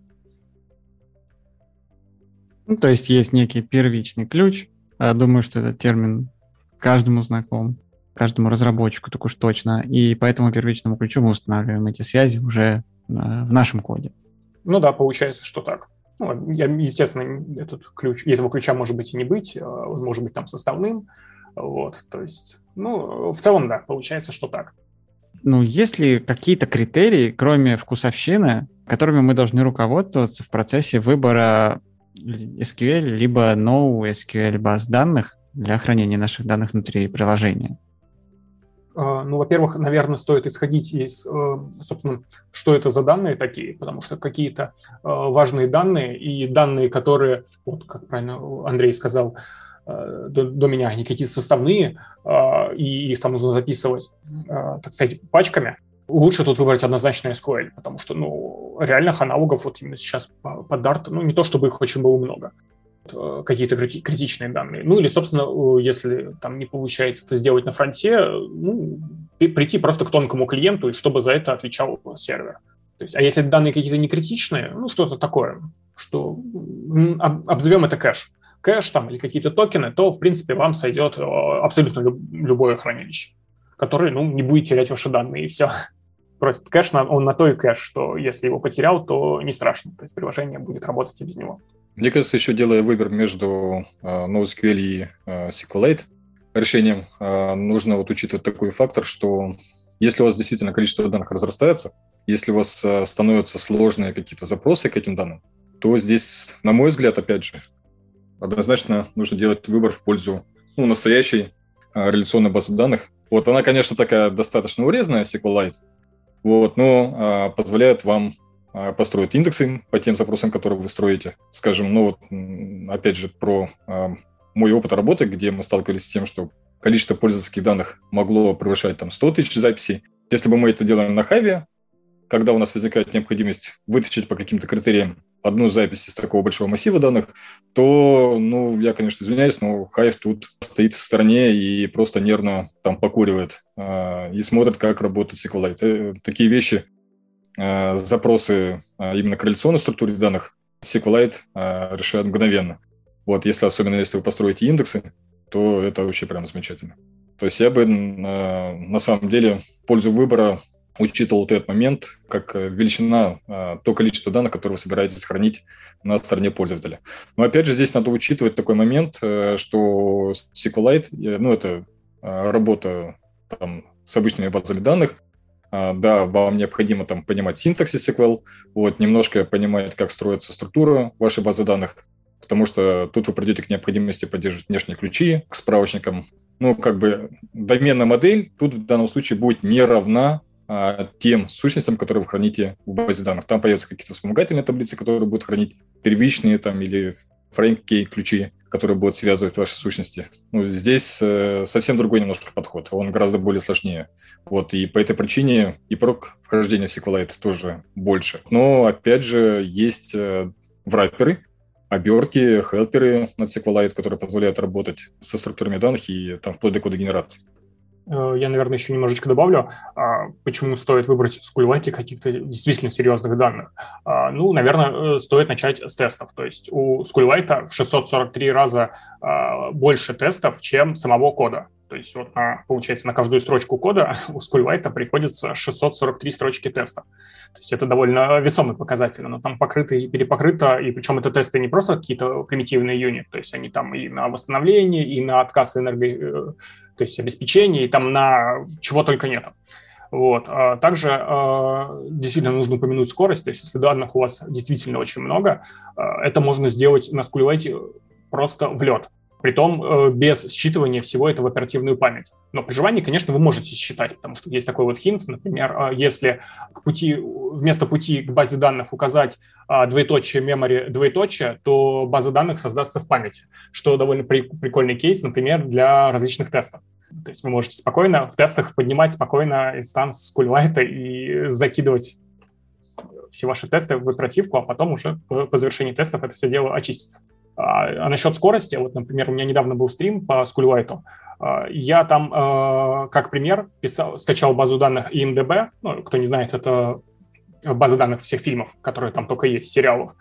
Ну, то есть есть некий первичный ключ. Думаю, что этот термин каждому знаком, каждому разработчику так уж точно. И по этому первичному ключу мы устанавливаем эти связи уже в нашем коде. Ну да, получается, что так. Ну, я, естественно, этот ключ, этого ключа может быть и не быть, а он может быть там составным. Вот, то есть, ну, в целом, да, получается, что так. Ну, есть ли какие-то критерии, кроме вкусовщины, которыми мы должны руководствоваться в процессе выбора SQL либо NoSQL баз данных для хранения наших данных внутри приложения? А, ну, во-первых, наверное, стоит исходить из, э, собственно, что это за данные такие, потому что какие-то э, важные данные и данные, которые, вот как правильно Андрей сказал э, до, до меня, они какие-то составные, и их там нужно записывать, так сказать, пачками, лучше тут выбрать однозначно SQL, потому что, ну, реальных аналогов вот именно сейчас под Dart, ну, не то чтобы их очень было много. Э, какие-то критичные данные. Ну или, собственно, если там не получается это сделать на фронте, ну, прийти просто к тонкому клиенту, чтобы за это отвечал сервер. То есть, а если данные какие-то не критичные, ну что-то такое, что обзовем это кэш, кэш там или какие-то токены, то, в принципе, вам сойдет абсолютно любое хранилище, которое, ну, не будет терять ваши данные, и все. Просто кэш, он на то и кэш, что если его потерял, то не страшно. То есть приложение будет работать и без него. Мне кажется, еще делая выбор между uh, NoSQL и uh, SQLite решением, uh, нужно вот учитывать такой фактор, что если у вас действительно количество данных разрастается, если у вас становятся сложные какие-то запросы к этим данным, то здесь, на мой взгляд, опять же, однозначно нужно делать выбор в пользу ну, настоящей реляционной базы данных. Вот она, конечно, такая достаточно урезанная, SQLite, вот, но а, позволяет вам а, построить индексы по тем запросам, которые вы строите. Скажем, ну вот, опять же, про а, мой опыт работы, где мы сталкивались с тем, что количество пользовательских данных могло превышать там 100 тысяч записей. Если бы мы это делали на Hive, когда у нас возникает необходимость вытащить по каким-то критериям одну запись из такого большого массива данных, то, ну, я, конечно, извиняюсь, но Hive тут стоит в стороне и просто нервно там покуривает э, и смотрит, как работает SQLite. Э, такие вещи, э, запросы э, именно к реляционной структуре данных SQLite э, решает мгновенно. Вот, если особенно если вы построите индексы, то это вообще прям замечательно. То есть я бы э, на самом деле пользу выбора учитывал вот этот момент как э, величина, то количество данных, которые вы собираетесь хранить на стороне пользователя. Но опять же, здесь надо учитывать такой момент, э, что SQLite, э, ну, это работа там, с обычными базами данных, да, вам необходимо там понимать синтаксис SQL, вот, немножко понимать, как строится структура вашей базы данных, потому что тут вы придете к необходимости поддерживать внешние ключи к справочникам. Ну, как бы доменная модель тут в данном случае будет не равна а, тем сущностям, которые вы храните в базе данных. Там появятся какие-то вспомогательные таблицы, которые будут хранить первичные там или фрейм-кей ключи, которые будут связывать ваши сущности. Ну, здесь э, совсем другой немножко подход, он гораздо более сложнее. Вот, и по этой причине и прок вхождения в SQLite тоже больше. Но, опять же, есть э, врапперы, обертки, хелперы над SQLite, которые позволяют работать со структурами данных и там вплоть до кода генерации. Э, я, наверное, еще немножечко добавлю, а, почему стоит выбрать скульвайки каких-то действительно серьезных данных. А, ну, наверное, э, стоит начать с тестов. То есть у скульвайта в 643 раза а, больше тестов, чем самого кода. То есть вот на, получается, на каждую строчку кода у Skullwhite приходится 643 строчки теста. То есть это довольно весомый показатель, но там покрыто и перепокрыто, и причем это тесты не просто какие-то примитивные юниты, то есть они там и на восстановление, и на отказ энерго, э, то есть обеспечение, и там на чего только нет. Вот. Также действительно нужно упомянуть скорость, то есть если данных у вас действительно очень много, это можно сделать на Skullwhite просто в лед притом э, без считывания всего этого в оперативную память. Но при желании, конечно, вы можете считать, потому что есть такой вот хинт, например, э, если к пути, вместо пути к базе данных указать э, двоеточие memory двоеточие, то база данных создастся в памяти, что довольно при, прикольный кейс, например, для различных тестов. То есть вы можете спокойно в тестах поднимать спокойно instance SQLite и закидывать все ваши тесты в оперативку, а потом уже по завершении тестов это все дело очистится. А, а насчет скорости, вот, например, у меня недавно был стрим по SQLite у, я там, а, как пример, писал, скачал базу данных IMDB, ну, кто не знает, это база данных всех фильмов, которые там только есть, сериалов,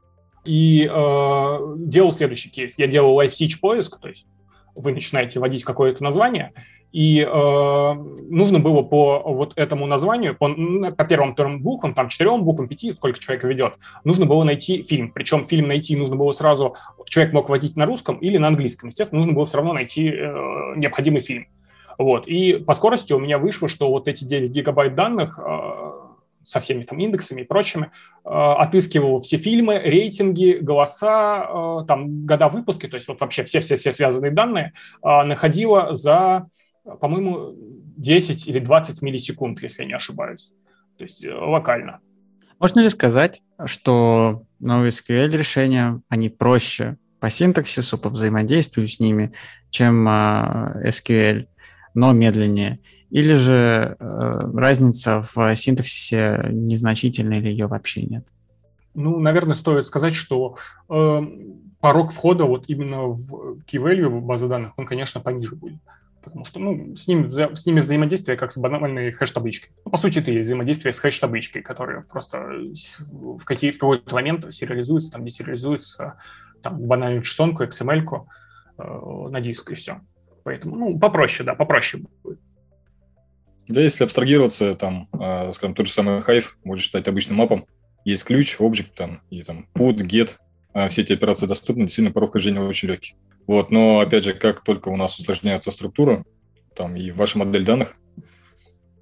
и э, делал следующий кейс. Я делал live siege поиск, то есть вы начинаете вводить какое-то название, и э, нужно было по вот этому названию, по, по первым трем буквам, там четырем буквам, пяти, сколько человек ведет, нужно было найти фильм. Причем фильм найти нужно было сразу, человек мог вводить на русском или на английском. Естественно, нужно было все равно найти э, необходимый фильм. Вот. И по скорости у меня вышло, что вот эти 9 гигабайт данных э, со всеми там индексами и прочими, э, отыскивал все фильмы, рейтинги, голоса, э, там года выпуска, то есть вот вообще все-все-все связанные данные э, находила за по-моему, 10 или 20 миллисекунд, если я не ошибаюсь. То есть э, локально. Можно ли сказать, что NoSQL решения, они проще по синтаксису, по взаимодействию с ними, чем SQL, но медленнее? Или же э, разница в синтаксисе незначительная или ее вообще нет? Ну, наверное, стоит сказать, что э, порог входа вот именно в key value базы данных, он, конечно, пониже будет. Потому что ну, с, ним, с ними взаимодействие как с банальной хэш-табличкой. Ну, по сути, это и взаимодействие с хэш-табличкой, которая просто в, какие, в какой-то момент сериализуется, там, десериализуется там, банальную json XML-ку э, на диск, и все. Поэтому, ну, попроще, да, попроще будет. Да, если абстрагироваться, там, э, скажем, тот же самый Hive можно считать обычным мапом. Есть ключ, объект, там, и там put, get, э, все эти операции доступны, действительно порог хождения очень легкий. Вот, но, опять же, как только у нас усложняется структура, там, и ваша модель данных,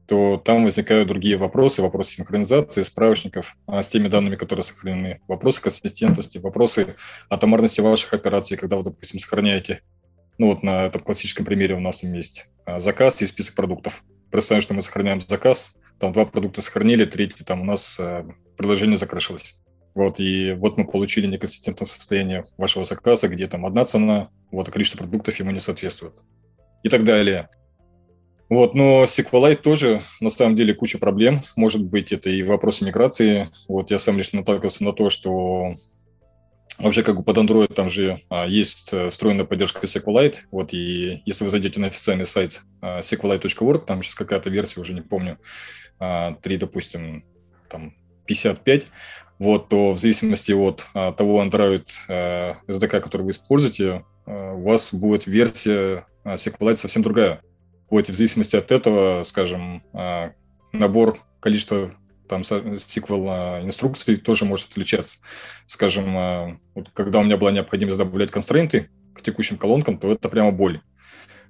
то там возникают другие вопросы, вопросы синхронизации, справочников а с теми данными, которые сохранены, вопросы консистентности, вопросы атомарности ваших операций, когда вы, допустим, сохраняете, ну вот на этом классическом примере у нас есть а, заказ и список продуктов. Представим, что мы сохраняем заказ, там два продукта сохранили, третий там у нас э, приложение закрышилось. Вот, и вот мы получили неконсистентное состояние вашего заказа, где там одна цена, вот, а количество продуктов ему не соответствует. И так далее. Вот, но SQLite тоже, на самом деле, куча проблем. Может быть, это и вопросы миграции. Вот, я сам лично наталкивался на то, что Вообще, как бы под Android там же а, есть э, встроенная поддержка SQLite, вот, и если вы зайдете на официальный сайт а, SQLite.org, там сейчас какая-то версия, уже не помню, а, 3, допустим, там 55, вот, то в зависимости от а, того Android а, SDK, который вы используете, а, у вас будет версия а, SQLite совсем другая. Вот, в зависимости от этого, скажем, а, набор количества там сиквел инструкций тоже может отличаться. Скажем, а, вот когда у меня была необходимость добавлять констрейнты к текущим колонкам, то это прямо боль.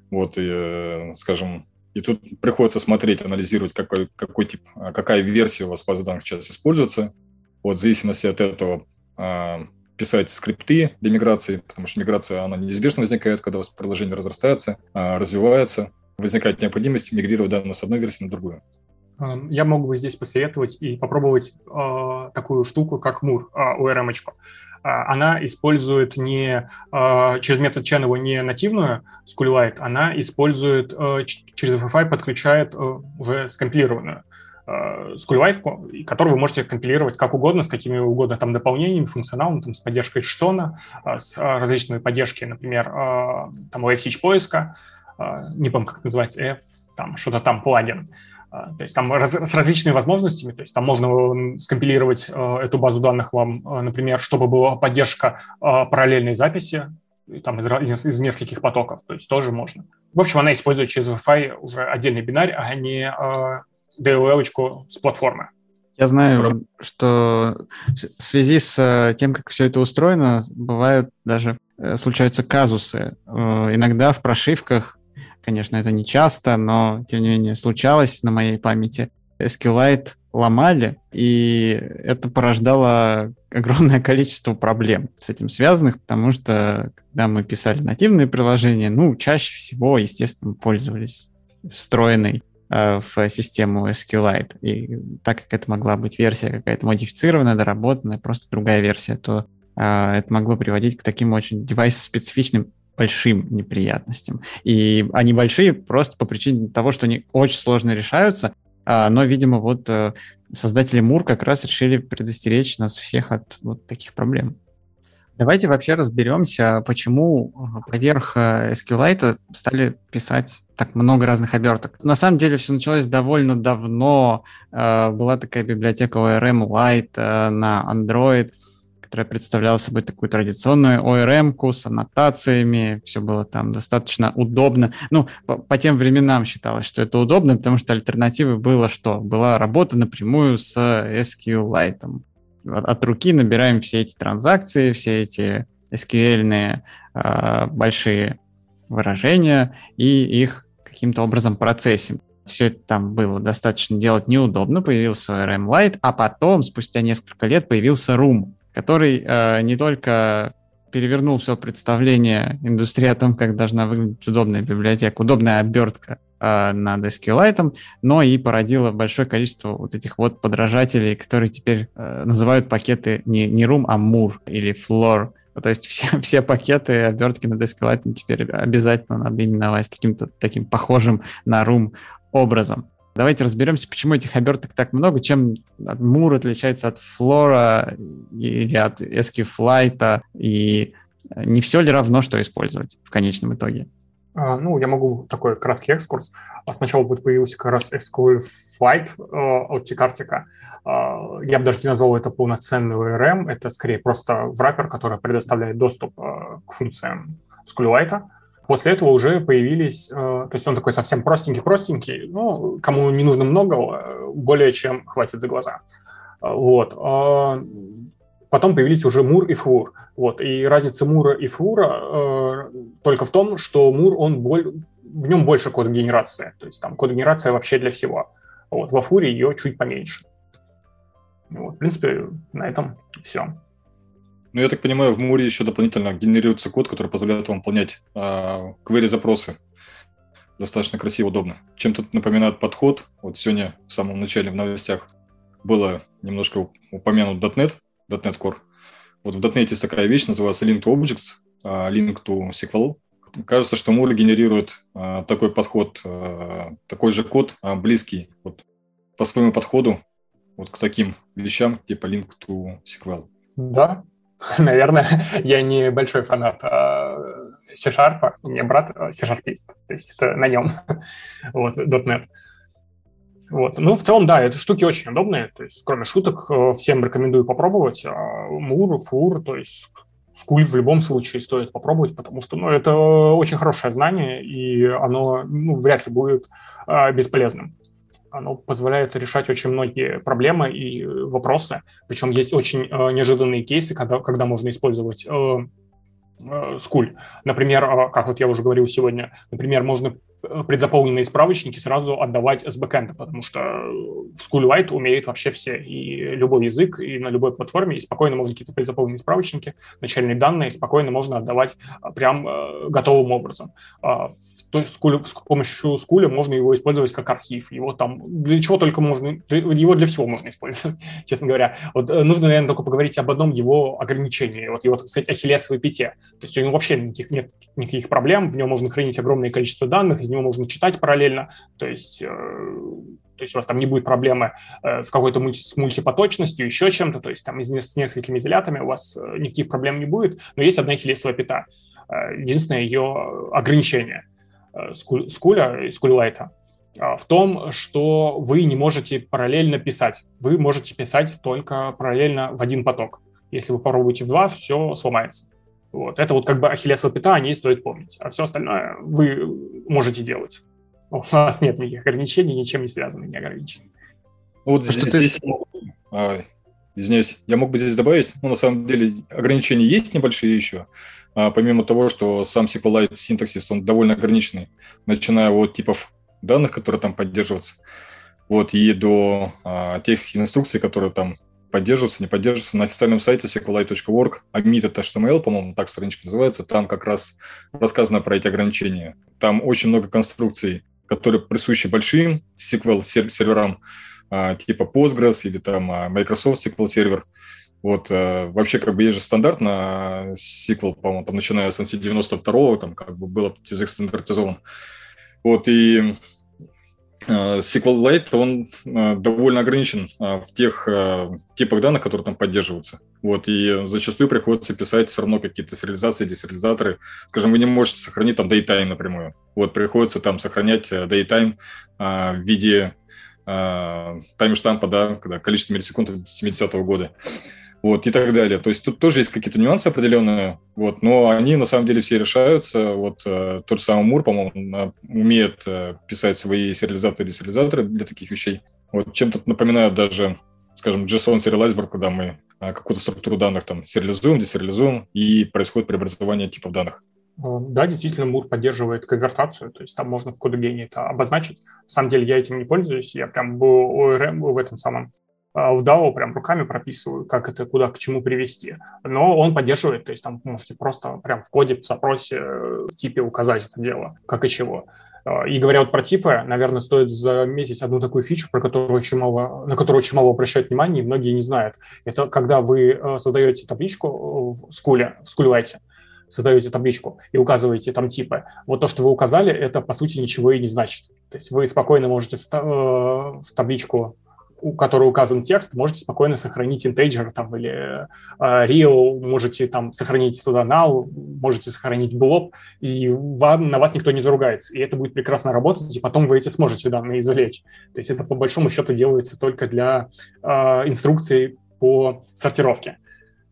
Вот, и, э, скажем, и тут приходится смотреть, анализировать, какой, какой тип, а, какая версия у вас базы данных сейчас используется. Вот, в зависимости от этого а, писать скрипты для миграции, потому что миграция, она неизбежно возникает, когда у вас приложение разрастается, развивается, возникает необходимость мигрировать данные с одной версии на другую я мог бы здесь посоветовать и попробовать э, такую штуку, как Мур, э, ORM. -очку. Она использует не через метод channel не нативную SchoolLite, она использует через FFI подключает уже скомпилированную э, SchoolLite, которую вы можете компилировать как угодно, с какими угодно там дополнениями, функционалом, там, с поддержкой JSON, э, с э, различными поддержкой, например, э, там, LFSH поиска, э, не помню, как это называется, F, там, что-то там, плагин. То есть там раз, с различными возможностями, то есть там можно скомпилировать э, эту базу данных вам, э, например, чтобы была поддержка э, параллельной записи, там из, из, из нескольких потоков, то есть тоже можно. В общем, она использует через Wi-Fi уже отдельный бинарь, а не э, DLL-очку с платформы. Я знаю, что в связи с тем, как все это устроено, бывают даже случаются казусы. Иногда в прошивках Конечно, это не часто, но тем не менее случалось на моей памяти. SQLite ломали, и это порождало огромное количество проблем с этим связанных, потому что когда мы писали нативные приложения, ну, чаще всего, естественно, пользовались встроенной э, в систему SQLite. И так как это могла быть версия какая-то модифицированная, доработанная, просто другая версия, то э, это могло приводить к таким очень девайс-специфичным большим неприятностям. И они большие просто по причине того, что они очень сложно решаются, а, но, видимо, вот э, создатели Мур как раз решили предостеречь нас всех от вот таких проблем. Давайте вообще разберемся, почему э, поверх э, SQLite стали писать так много разных оберток. На самом деле все началось довольно давно. Была такая библиотека ORM Lite на Android, которая представляла собой такую традиционную ORM-ку с аннотациями, все было там достаточно удобно. Ну, по, по тем временам считалось, что это удобно, потому что альтернативой было что? Была работа напрямую с SQLite. От, от руки набираем все эти транзакции, все эти SQL-ные э, большие выражения и их каким-то образом процессим все это там было достаточно делать неудобно, появился ORM Lite, а потом, спустя несколько лет, появился Room который э, не только перевернул все представление индустрии о том, как должна выглядеть удобная библиотека, удобная обертка э, над SQLite, но и породило большое количество вот этих вот подражателей, которые теперь э, называют пакеты не, не Room, а Moor или Floor. То есть все, все пакеты обертки над SQLite теперь обязательно надо именовать каким-то таким похожим на Room образом. Давайте разберемся, почему этих оберток так много, чем Мур отличается от Флора или от SQFlight и Не все ли равно, что использовать в конечном итоге? А, ну, я могу такой краткий экскурс. А сначала вот появился как раз SQL Flight э, от Тикартика. А, я бы даже не назвал это полноценный ORM, это скорее просто враппер, который предоставляет доступ к функциям SQLite. После этого уже появились, то есть он такой совсем простенький-простенький, ну, кому не нужно много, более чем хватит за глаза. Вот. Потом появились уже Мур и Фур. Вот. И разница Мура и Фура э, только в том, что Мур, он боль... в нем больше код-генерации. То есть там код-генерация вообще для всего. Вот. Во Фуре ее чуть поменьше. Вот. В принципе, на этом все. Ну, я так понимаю, в Муре еще дополнительно генерируется код, который позволяет вам выполнять э, query-запросы. Достаточно красиво, удобно. Чем-то напоминает подход. Вот сегодня в самом начале в новостях было немножко упомянут .NET, .NET Core. Вот в .NET есть такая вещь, называется Link to Objects, а, Link to SQL. Кажется, что Moore генерирует а, такой подход, а, такой же код, близкий вот, по своему подходу вот к таким вещам, типа Link to SQL. Да, наверное, я не большой фанат C-Sharp, у меня брат C-Sharpист, то есть это на нем, вот, .NET. Вот. Ну, в целом, да, эти штуки очень удобные. То есть, кроме шуток, э, всем рекомендую попробовать. Мур, фур, то есть скуль в любом случае стоит попробовать, потому что ну, это очень хорошее знание, и оно ну, вряд ли будет э, бесполезным. Оно позволяет решать очень многие проблемы и вопросы. Причем есть очень э, неожиданные кейсы, когда, когда можно использовать э, э, скуль. Например, э, как вот я уже говорил сегодня, например, можно предзаполненные справочники сразу отдавать с бэкэнда, потому что в SchoolLite умеет вообще все, и любой язык, и на любой платформе, и спокойно можно какие-то предзаполненные справочники, начальные данные спокойно можно отдавать а, прям э, готовым образом. А, School, с помощью School можно его использовать как архив, его там, для чего только можно, его для всего можно использовать, честно говоря. Вот э, нужно, наверное, только поговорить об одном его ограничении, вот его, так сказать, ахиллесовой пяте. То есть у него вообще никаких, нет никаких проблем, в нем можно хранить огромное количество данных, него можно читать параллельно, то есть, э, то есть у вас там не будет проблемы э, с какой-то мульти, с мультипоточностью, еще чем-то, то есть там с несколькими изолятами у вас э, никаких проблем не будет, но есть одна хилесовая пята. Единственное ее ограничение скуля, скулилайта в том, что вы не можете параллельно писать. Вы можете писать только параллельно в один поток. Если вы попробуете в два, все сломается. Вот. Это вот как бы ахиллесова пята, о ней стоит помнить. А все остальное вы можете делать. У вас нет никаких ограничений, ничем не связаны, не ограничены. Вот здесь, ты... здесь а, извиняюсь, я мог бы здесь добавить, ну, на самом деле, ограничения есть небольшие еще, а, помимо того, что сам SQLite синтаксис, он довольно ограниченный, начиная от типов данных, которые там поддерживаются, вот, и до а, тех инструкций, которые там поддерживаться, не поддерживаться. На официальном сайте sequelite.org, amit.html, по-моему, так страничка называется, там как раз рассказано про эти ограничения. Там очень много конструкций, которые присущи большим SQL серверам, а, типа Postgres или там а, Microsoft SQL сервер. Вот, а, вообще, как бы, есть же стандарт на SQL, по-моему, там, начиная с NC 92 там, как бы, был язык стандартизован. Вот, и SQLite, он э, довольно ограничен э, в тех типах данных, которые там поддерживаются. Вот, и зачастую приходится писать все равно какие-то сериализации, десериализаторы. Скажем, вы не можете сохранить там datetime напрямую. Вот, приходится там сохранять datetime в виде таймштампа, да, когда количество миллисекунд 70-го года вот, и так далее. То есть тут тоже есть какие-то нюансы определенные, вот, но они на самом деле все решаются. Вот э, тот же самый Мур, по-моему, умеет э, писать свои сериализаторы и сериализаторы для таких вещей. Вот чем-то напоминает даже, скажем, JSON Serializer, когда мы э, какую-то структуру данных там сериализуем, десериализуем, и происходит преобразование типов данных. Да, действительно, Мур поддерживает конвертацию, то есть там можно в кодогене это обозначить. На самом деле я этим не пользуюсь, я прям ORM, в этом самом в DAO прям руками прописываю, как это куда к чему привести. Но он поддерживает, то есть там можете просто прям в коде, в запросе, э, в типе указать это дело, как и чего. А, и говоря вот про типы, наверное, стоит заметить одну такую фичу, про которую очень мало, на которую очень мало обращают внимание, и многие не знают. Это когда вы э, создаете табличку в скуле, в скулевайте, создаете табличку и указываете там типы. Вот то, что вы указали, это, по сути, ничего и не значит. То есть вы спокойно можете в, э, в табличку у которой указан текст, можете спокойно сохранить integer там, или uh, real, можете там сохранить туда null, можете сохранить blob, и вам, на вас никто не заругается. И это будет прекрасно работать, и потом вы эти сможете данные извлечь. То есть это по большому счету делается только для uh, инструкций по сортировке.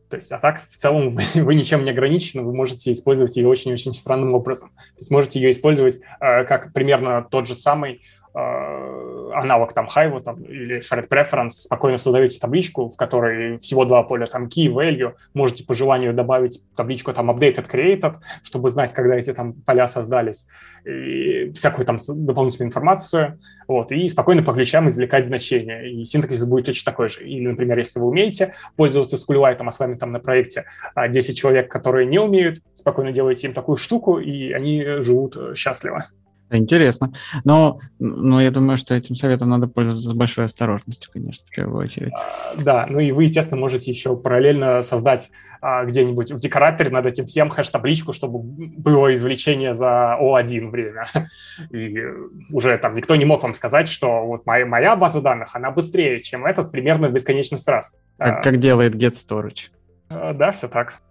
То есть, а так, в целом, вы, вы ничем не ограничены, вы можете использовать ее очень-очень странным образом. То есть, можете ее использовать э, как примерно тот же самый э, аналог там Hive там, или Shared Preference, спокойно создаете табличку, в которой всего два поля, там key, value, можете по желанию добавить табличку там updated, created, чтобы знать, когда эти там поля создались, и всякую там дополнительную информацию, вот, и спокойно по ключам извлекать значения, и синтаксис будет точно такой же. Или, например, если вы умеете пользоваться SQLite, а с вами там на проекте 10 человек, которые не умеют, спокойно делаете им такую штуку, и они живут счастливо. Интересно. Но, но я думаю, что этим советом надо пользоваться с большой осторожностью, конечно, в первую очередь. А, да, ну и вы, естественно, можете еще параллельно создать а, где-нибудь в декораторе над этим всем хэш-табличку, чтобы было извлечение за О1 время. И уже там никто не мог вам сказать, что вот моя, моя база данных, она быстрее, чем этот примерно в бесконечность раз. Как, а, как делает Get Storage. А, да, все так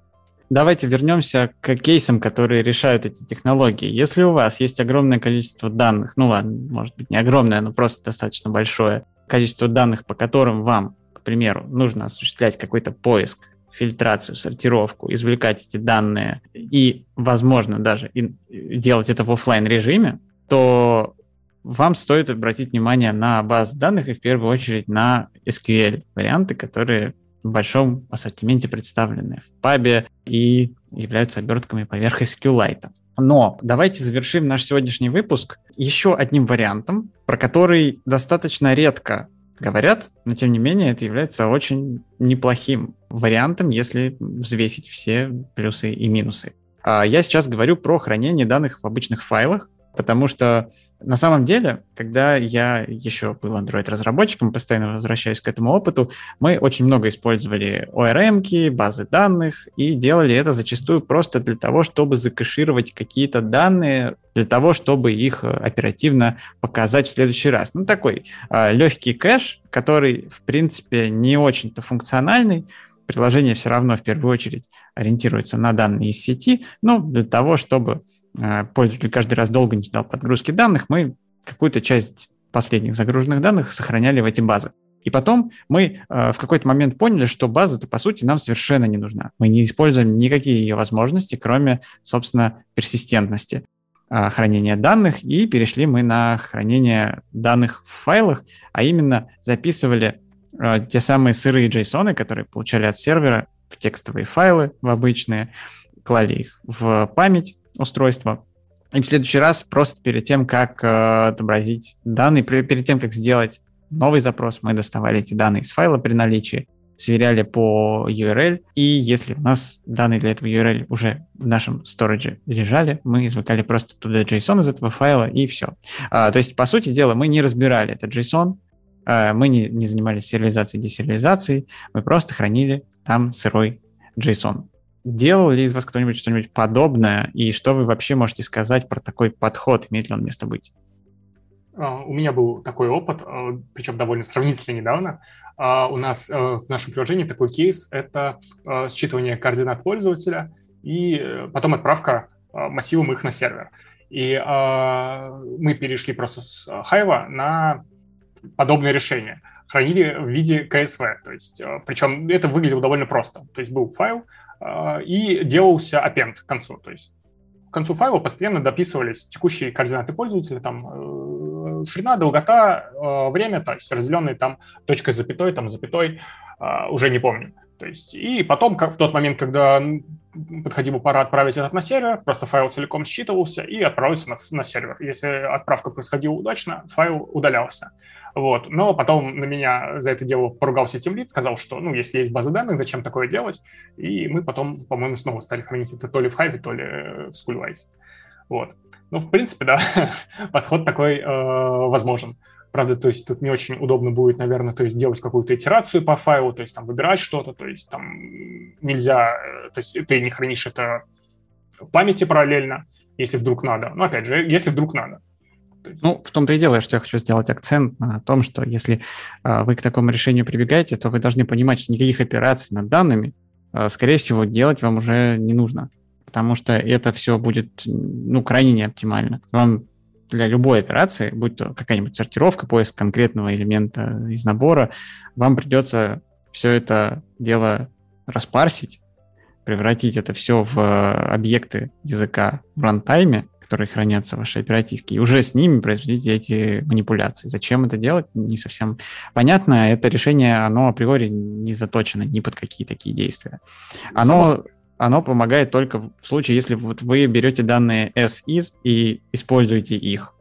давайте вернемся к кейсам, которые решают эти технологии. Если у вас есть огромное количество данных, ну ладно, может быть не огромное, но просто достаточно большое количество данных, по которым вам, к примеру, нужно осуществлять какой-то поиск, фильтрацию, сортировку, извлекать эти данные и, возможно, даже и делать это в офлайн режиме, то вам стоит обратить внимание на базы данных и в первую очередь на SQL варианты, которые большом ассортименте представлены в пабе и являются обертками поверх SQLite. Но давайте завершим наш сегодняшний выпуск еще одним вариантом, про который достаточно редко говорят, но тем не менее это является очень неплохим вариантом, если взвесить все плюсы и минусы. А я сейчас говорю про хранение данных в обычных файлах, потому что на самом деле, когда я еще был Android-разработчиком, постоянно возвращаюсь к этому опыту, мы очень много использовали ORM, базы данных, и делали это зачастую просто для того, чтобы закэшировать какие-то данные, для того, чтобы их э, оперативно показать в следующий раз. Ну, такой э, легкий кэш, который, в принципе, не очень-то функциональный, приложение все равно в первую очередь ориентируется на данные из сети, ну, для того, чтобы пользователь каждый раз долго не ждал подгрузки данных, мы какую-то часть последних загруженных данных сохраняли в эти базы. И потом мы э, в какой-то момент поняли, что база-то, по сути, нам совершенно не нужна. Мы не используем никакие ее возможности, кроме, собственно, персистентности э, хранения данных, и перешли мы на хранение данных в файлах, а именно записывали э, те самые сырые JSON, которые получали от сервера в текстовые файлы, в обычные, клали их в память, устройства. И в следующий раз просто перед тем, как э, отобразить данные, перед тем, как сделать новый запрос, мы доставали эти данные из файла при наличии, сверяли по URL, и если у нас данные для этого URL уже в нашем storage лежали, мы извлекали просто туда JSON из этого файла, и все. А, то есть, по сути дела, мы не разбирали этот JSON, а, мы не, не занимались сериализацией, десериализацией, мы просто хранили там сырой JSON. Делал ли из вас кто-нибудь что-нибудь подобное? И что вы вообще можете сказать про такой подход? Имеет ли он место быть? А, у меня был такой опыт, а, причем довольно сравнительно недавно. А, у нас в нашем приложении такой кейс – это считывание координат пользователя и э, потом отправка массивом их на сервер. И мы перешли просто с Hive на подобное решение. Хранили в виде CSV, то есть, причем это выглядело довольно просто. То есть был файл, и делался append к концу. То есть к концу файла постоянно дописывались текущие координаты пользователя, там э, ширина, долгота, э, время, то есть разделенные там точкой запятой, там запятой, уже не помню. То есть, и потом, как в тот момент, когда подходила пора отправить этот на сервер, просто файл целиком считывался и отправился на, на сервер. Если отправка происходила удачно, файл удалялся. Вот. Но потом на меня за это дело поругался тимлит, сказал, что, ну, если есть база данных, зачем такое делать? И мы потом, по-моему, снова стали хранить это то ли в Hive, то ли в SchoolWise. Вот. Ну, в принципе, да, подход такой э, возможен. Правда, то есть тут не очень удобно будет, наверное, то есть делать какую-то итерацию по файлу, то есть там выбирать что-то, то есть там нельзя, э, то есть ты не хранишь это в памяти параллельно, если вдруг надо. Но опять же, если вдруг надо. Ну, в том-то и дело, что я хочу сделать акцент на том, что если э, вы к такому решению прибегаете, то вы должны понимать, что никаких операций над данными, э, скорее всего, делать вам уже не нужно, потому что это все будет, ну, крайне неоптимально. Вам для любой операции, будь то какая-нибудь сортировка, поиск конкретного элемента из набора, вам придется все это дело распарсить, превратить это все в э, объекты языка в рантайме, которые хранятся в вашей оперативке, и уже с ними производить эти манипуляции. Зачем это делать, не совсем понятно. Это решение, оно априори не заточено ни под какие такие действия. Оно, оно помогает только в случае, если вот вы берете данные as is и используете их.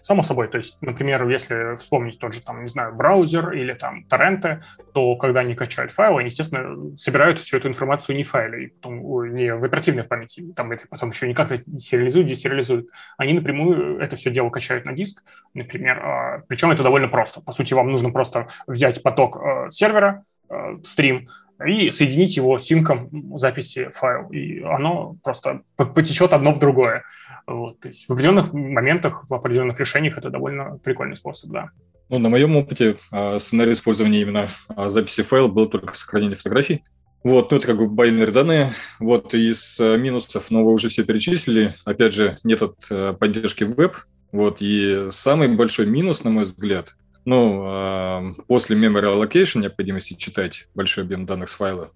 Само собой, то есть, например, если вспомнить тот же, там, не знаю, браузер или там торренты, то когда они качают файлы, они, естественно, собирают всю эту информацию не в файле, потом, не в оперативной памяти, там это потом еще не как-то сериализуют, десериализуют. Они напрямую это все дело качают на диск, например, а, причем это довольно просто. По сути, вам нужно просто взять поток а, сервера, а, стрим, и соединить его синком записи файл, и оно просто потечет одно в другое. Вот, то есть в определенных моментах, в определенных решениях это довольно прикольный способ, да. Ну, на моем опыте а, сценарий использования именно а, записи файла был только сохранение фотографий. Вот, ну это как бы байнерные данные. Вот из а, минусов, но вы уже все перечислили. Опять же, нет от поддержки веб. Вот, и самый большой минус, на мой взгляд, ну, после memory allocation, необходимости читать большой объем данных с файла,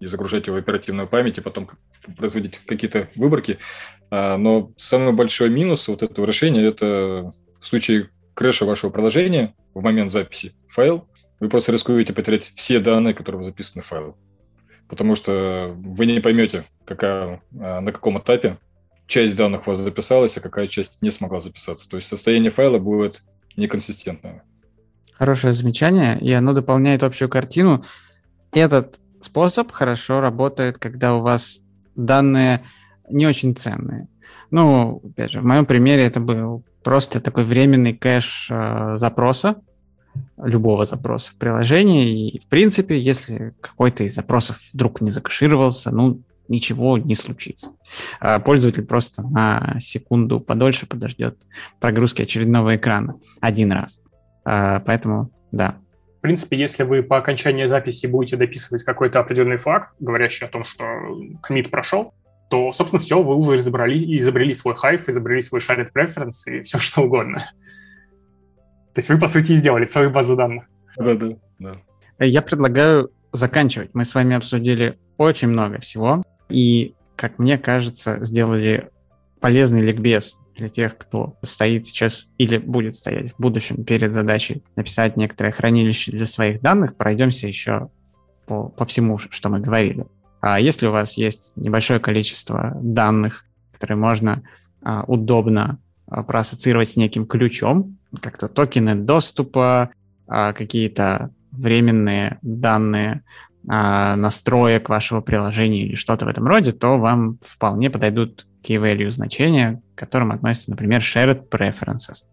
и загружать его в оперативную память, и потом производить какие-то выборки. А, но самый большой минус вот этого решения – это в случае крэша вашего приложения в момент записи файл, вы просто рискуете потерять все данные, которые записаны в файл. Потому что вы не поймете, какая, а, на каком этапе часть данных у вас записалась, а какая часть не смогла записаться. То есть состояние файла будет неконсистентное. Хорошее замечание, и оно дополняет общую картину. Этот способ хорошо работает, когда у вас данные не очень ценные. Ну, опять же, в моем примере это был просто такой временный кэш э, запроса, любого запроса в приложении. И, в принципе, если какой-то из запросов вдруг не закэшировался, ну, ничего не случится. А пользователь просто на секунду подольше подождет прогрузки очередного экрана один раз. А, поэтому, да, принципе, если вы по окончании записи будете дописывать какой-то определенный флаг, говорящий о том, что комит прошел, то, собственно, все, вы уже изобрели, изобрели свой хайф, изобрели свой shared preference и все что угодно. То есть вы, по сути, сделали свою базу данных. Да-да. да. Я предлагаю заканчивать. Мы с вами обсудили очень много всего. И, как мне кажется, сделали полезный ликбез для тех, кто стоит сейчас или будет стоять в будущем перед задачей написать некоторое хранилище для своих данных, пройдемся еще по, по всему, что мы говорили. А если у вас есть небольшое количество данных, которые можно а, удобно а, проассоциировать с неким ключом, как-то токены доступа, а, какие-то временные данные а, настроек вашего приложения или что-то в этом роде, то вам вполне подойдут key-value значения, к которым относятся, например, shared preferences.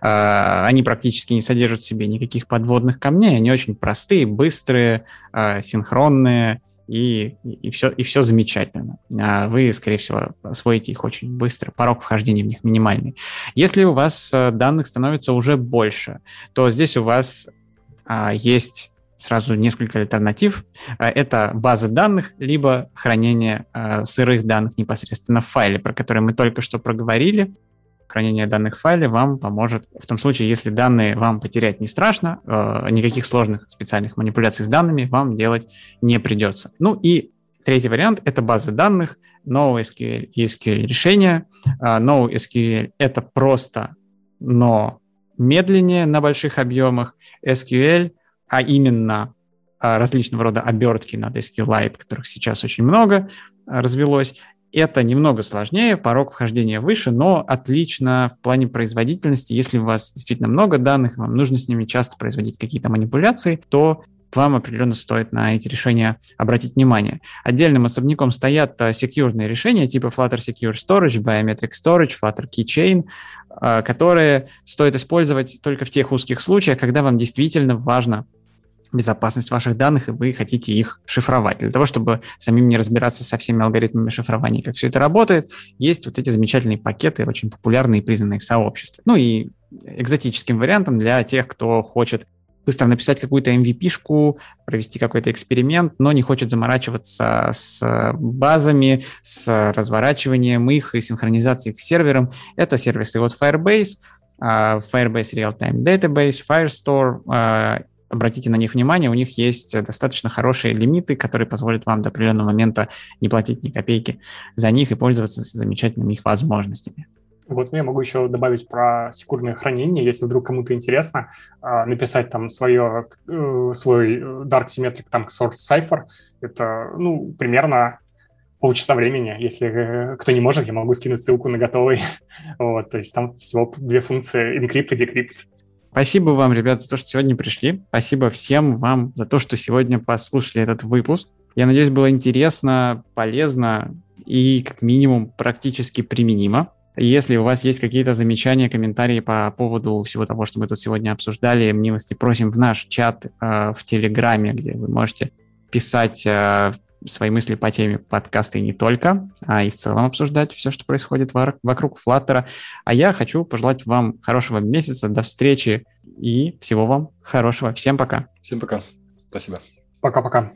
А, они практически не содержат в себе никаких подводных камней, они очень простые, быстрые, а, синхронные, и, и, все, и все замечательно. Вы, скорее всего, освоите их очень быстро, порог вхождения в них минимальный. Если у вас данных становится уже больше, то здесь у вас есть сразу несколько альтернатив. Э, это база данных, либо хранение э, сырых данных непосредственно в файле, про который мы только что проговорили. Хранение данных в файле вам поможет в том случае, если данные вам потерять не страшно, э, никаких сложных специальных манипуляций с данными вам делать не придется. Ну и третий вариант – это базы данных, NoSQL и SQL решения. NoSQL – это просто, но медленнее на больших объемах. SQL – а именно а, различного рода обертки на SQLite, которых сейчас очень много а, развелось, это немного сложнее, порог вхождения выше, но отлично в плане производительности. Если у вас действительно много данных, вам нужно с ними часто производить какие-то манипуляции, то вам определенно стоит на эти решения обратить внимание. Отдельным особняком стоят а, секьюрные решения типа Flutter Secure Storage, Biometric Storage, Flutter Keychain, которые стоит использовать только в тех узких случаях, когда вам действительно важно безопасность ваших данных, и вы хотите их шифровать. Для того, чтобы самим не разбираться со всеми алгоритмами шифрования, как все это работает, есть вот эти замечательные пакеты, очень популярные и признанные в сообществе. Ну и экзотическим вариантом для тех, кто хочет быстро написать какую-то MVP-шку, провести какой-то эксперимент, но не хочет заморачиваться с базами, с разворачиванием их и синхронизацией их с сервером. Это сервисы от Firebase, а, Firebase Real-Time Database, Firestore. Обратите на них внимание, у них есть достаточно хорошие лимиты, которые позволят вам до определенного момента не платить ни копейки за них и пользоваться замечательными их возможностями. Вот ну, я могу еще добавить про секурное хранение, если вдруг кому-то интересно, а, написать там свое, э, свой Dark Symmetric там Source Cipher. Это, ну, примерно полчаса времени. Если э, кто не может, я могу скинуть ссылку на готовый. вот, то есть там всего две функции encrypt и decrypt. Спасибо вам, ребят, за то, что сегодня пришли. Спасибо всем вам за то, что сегодня послушали этот выпуск. Я надеюсь, было интересно, полезно и, как минимум, практически применимо. Если у вас есть какие-то замечания, комментарии по поводу всего того, что мы тут сегодня обсуждали, милости просим в наш чат э, в Телеграме, где вы можете писать э, свои мысли по теме подкаста и не только, а и в целом обсуждать все, что происходит вокруг Флаттера. А я хочу пожелать вам хорошего месяца, до встречи и всего вам хорошего. Всем пока. Всем пока. Спасибо. Пока-пока.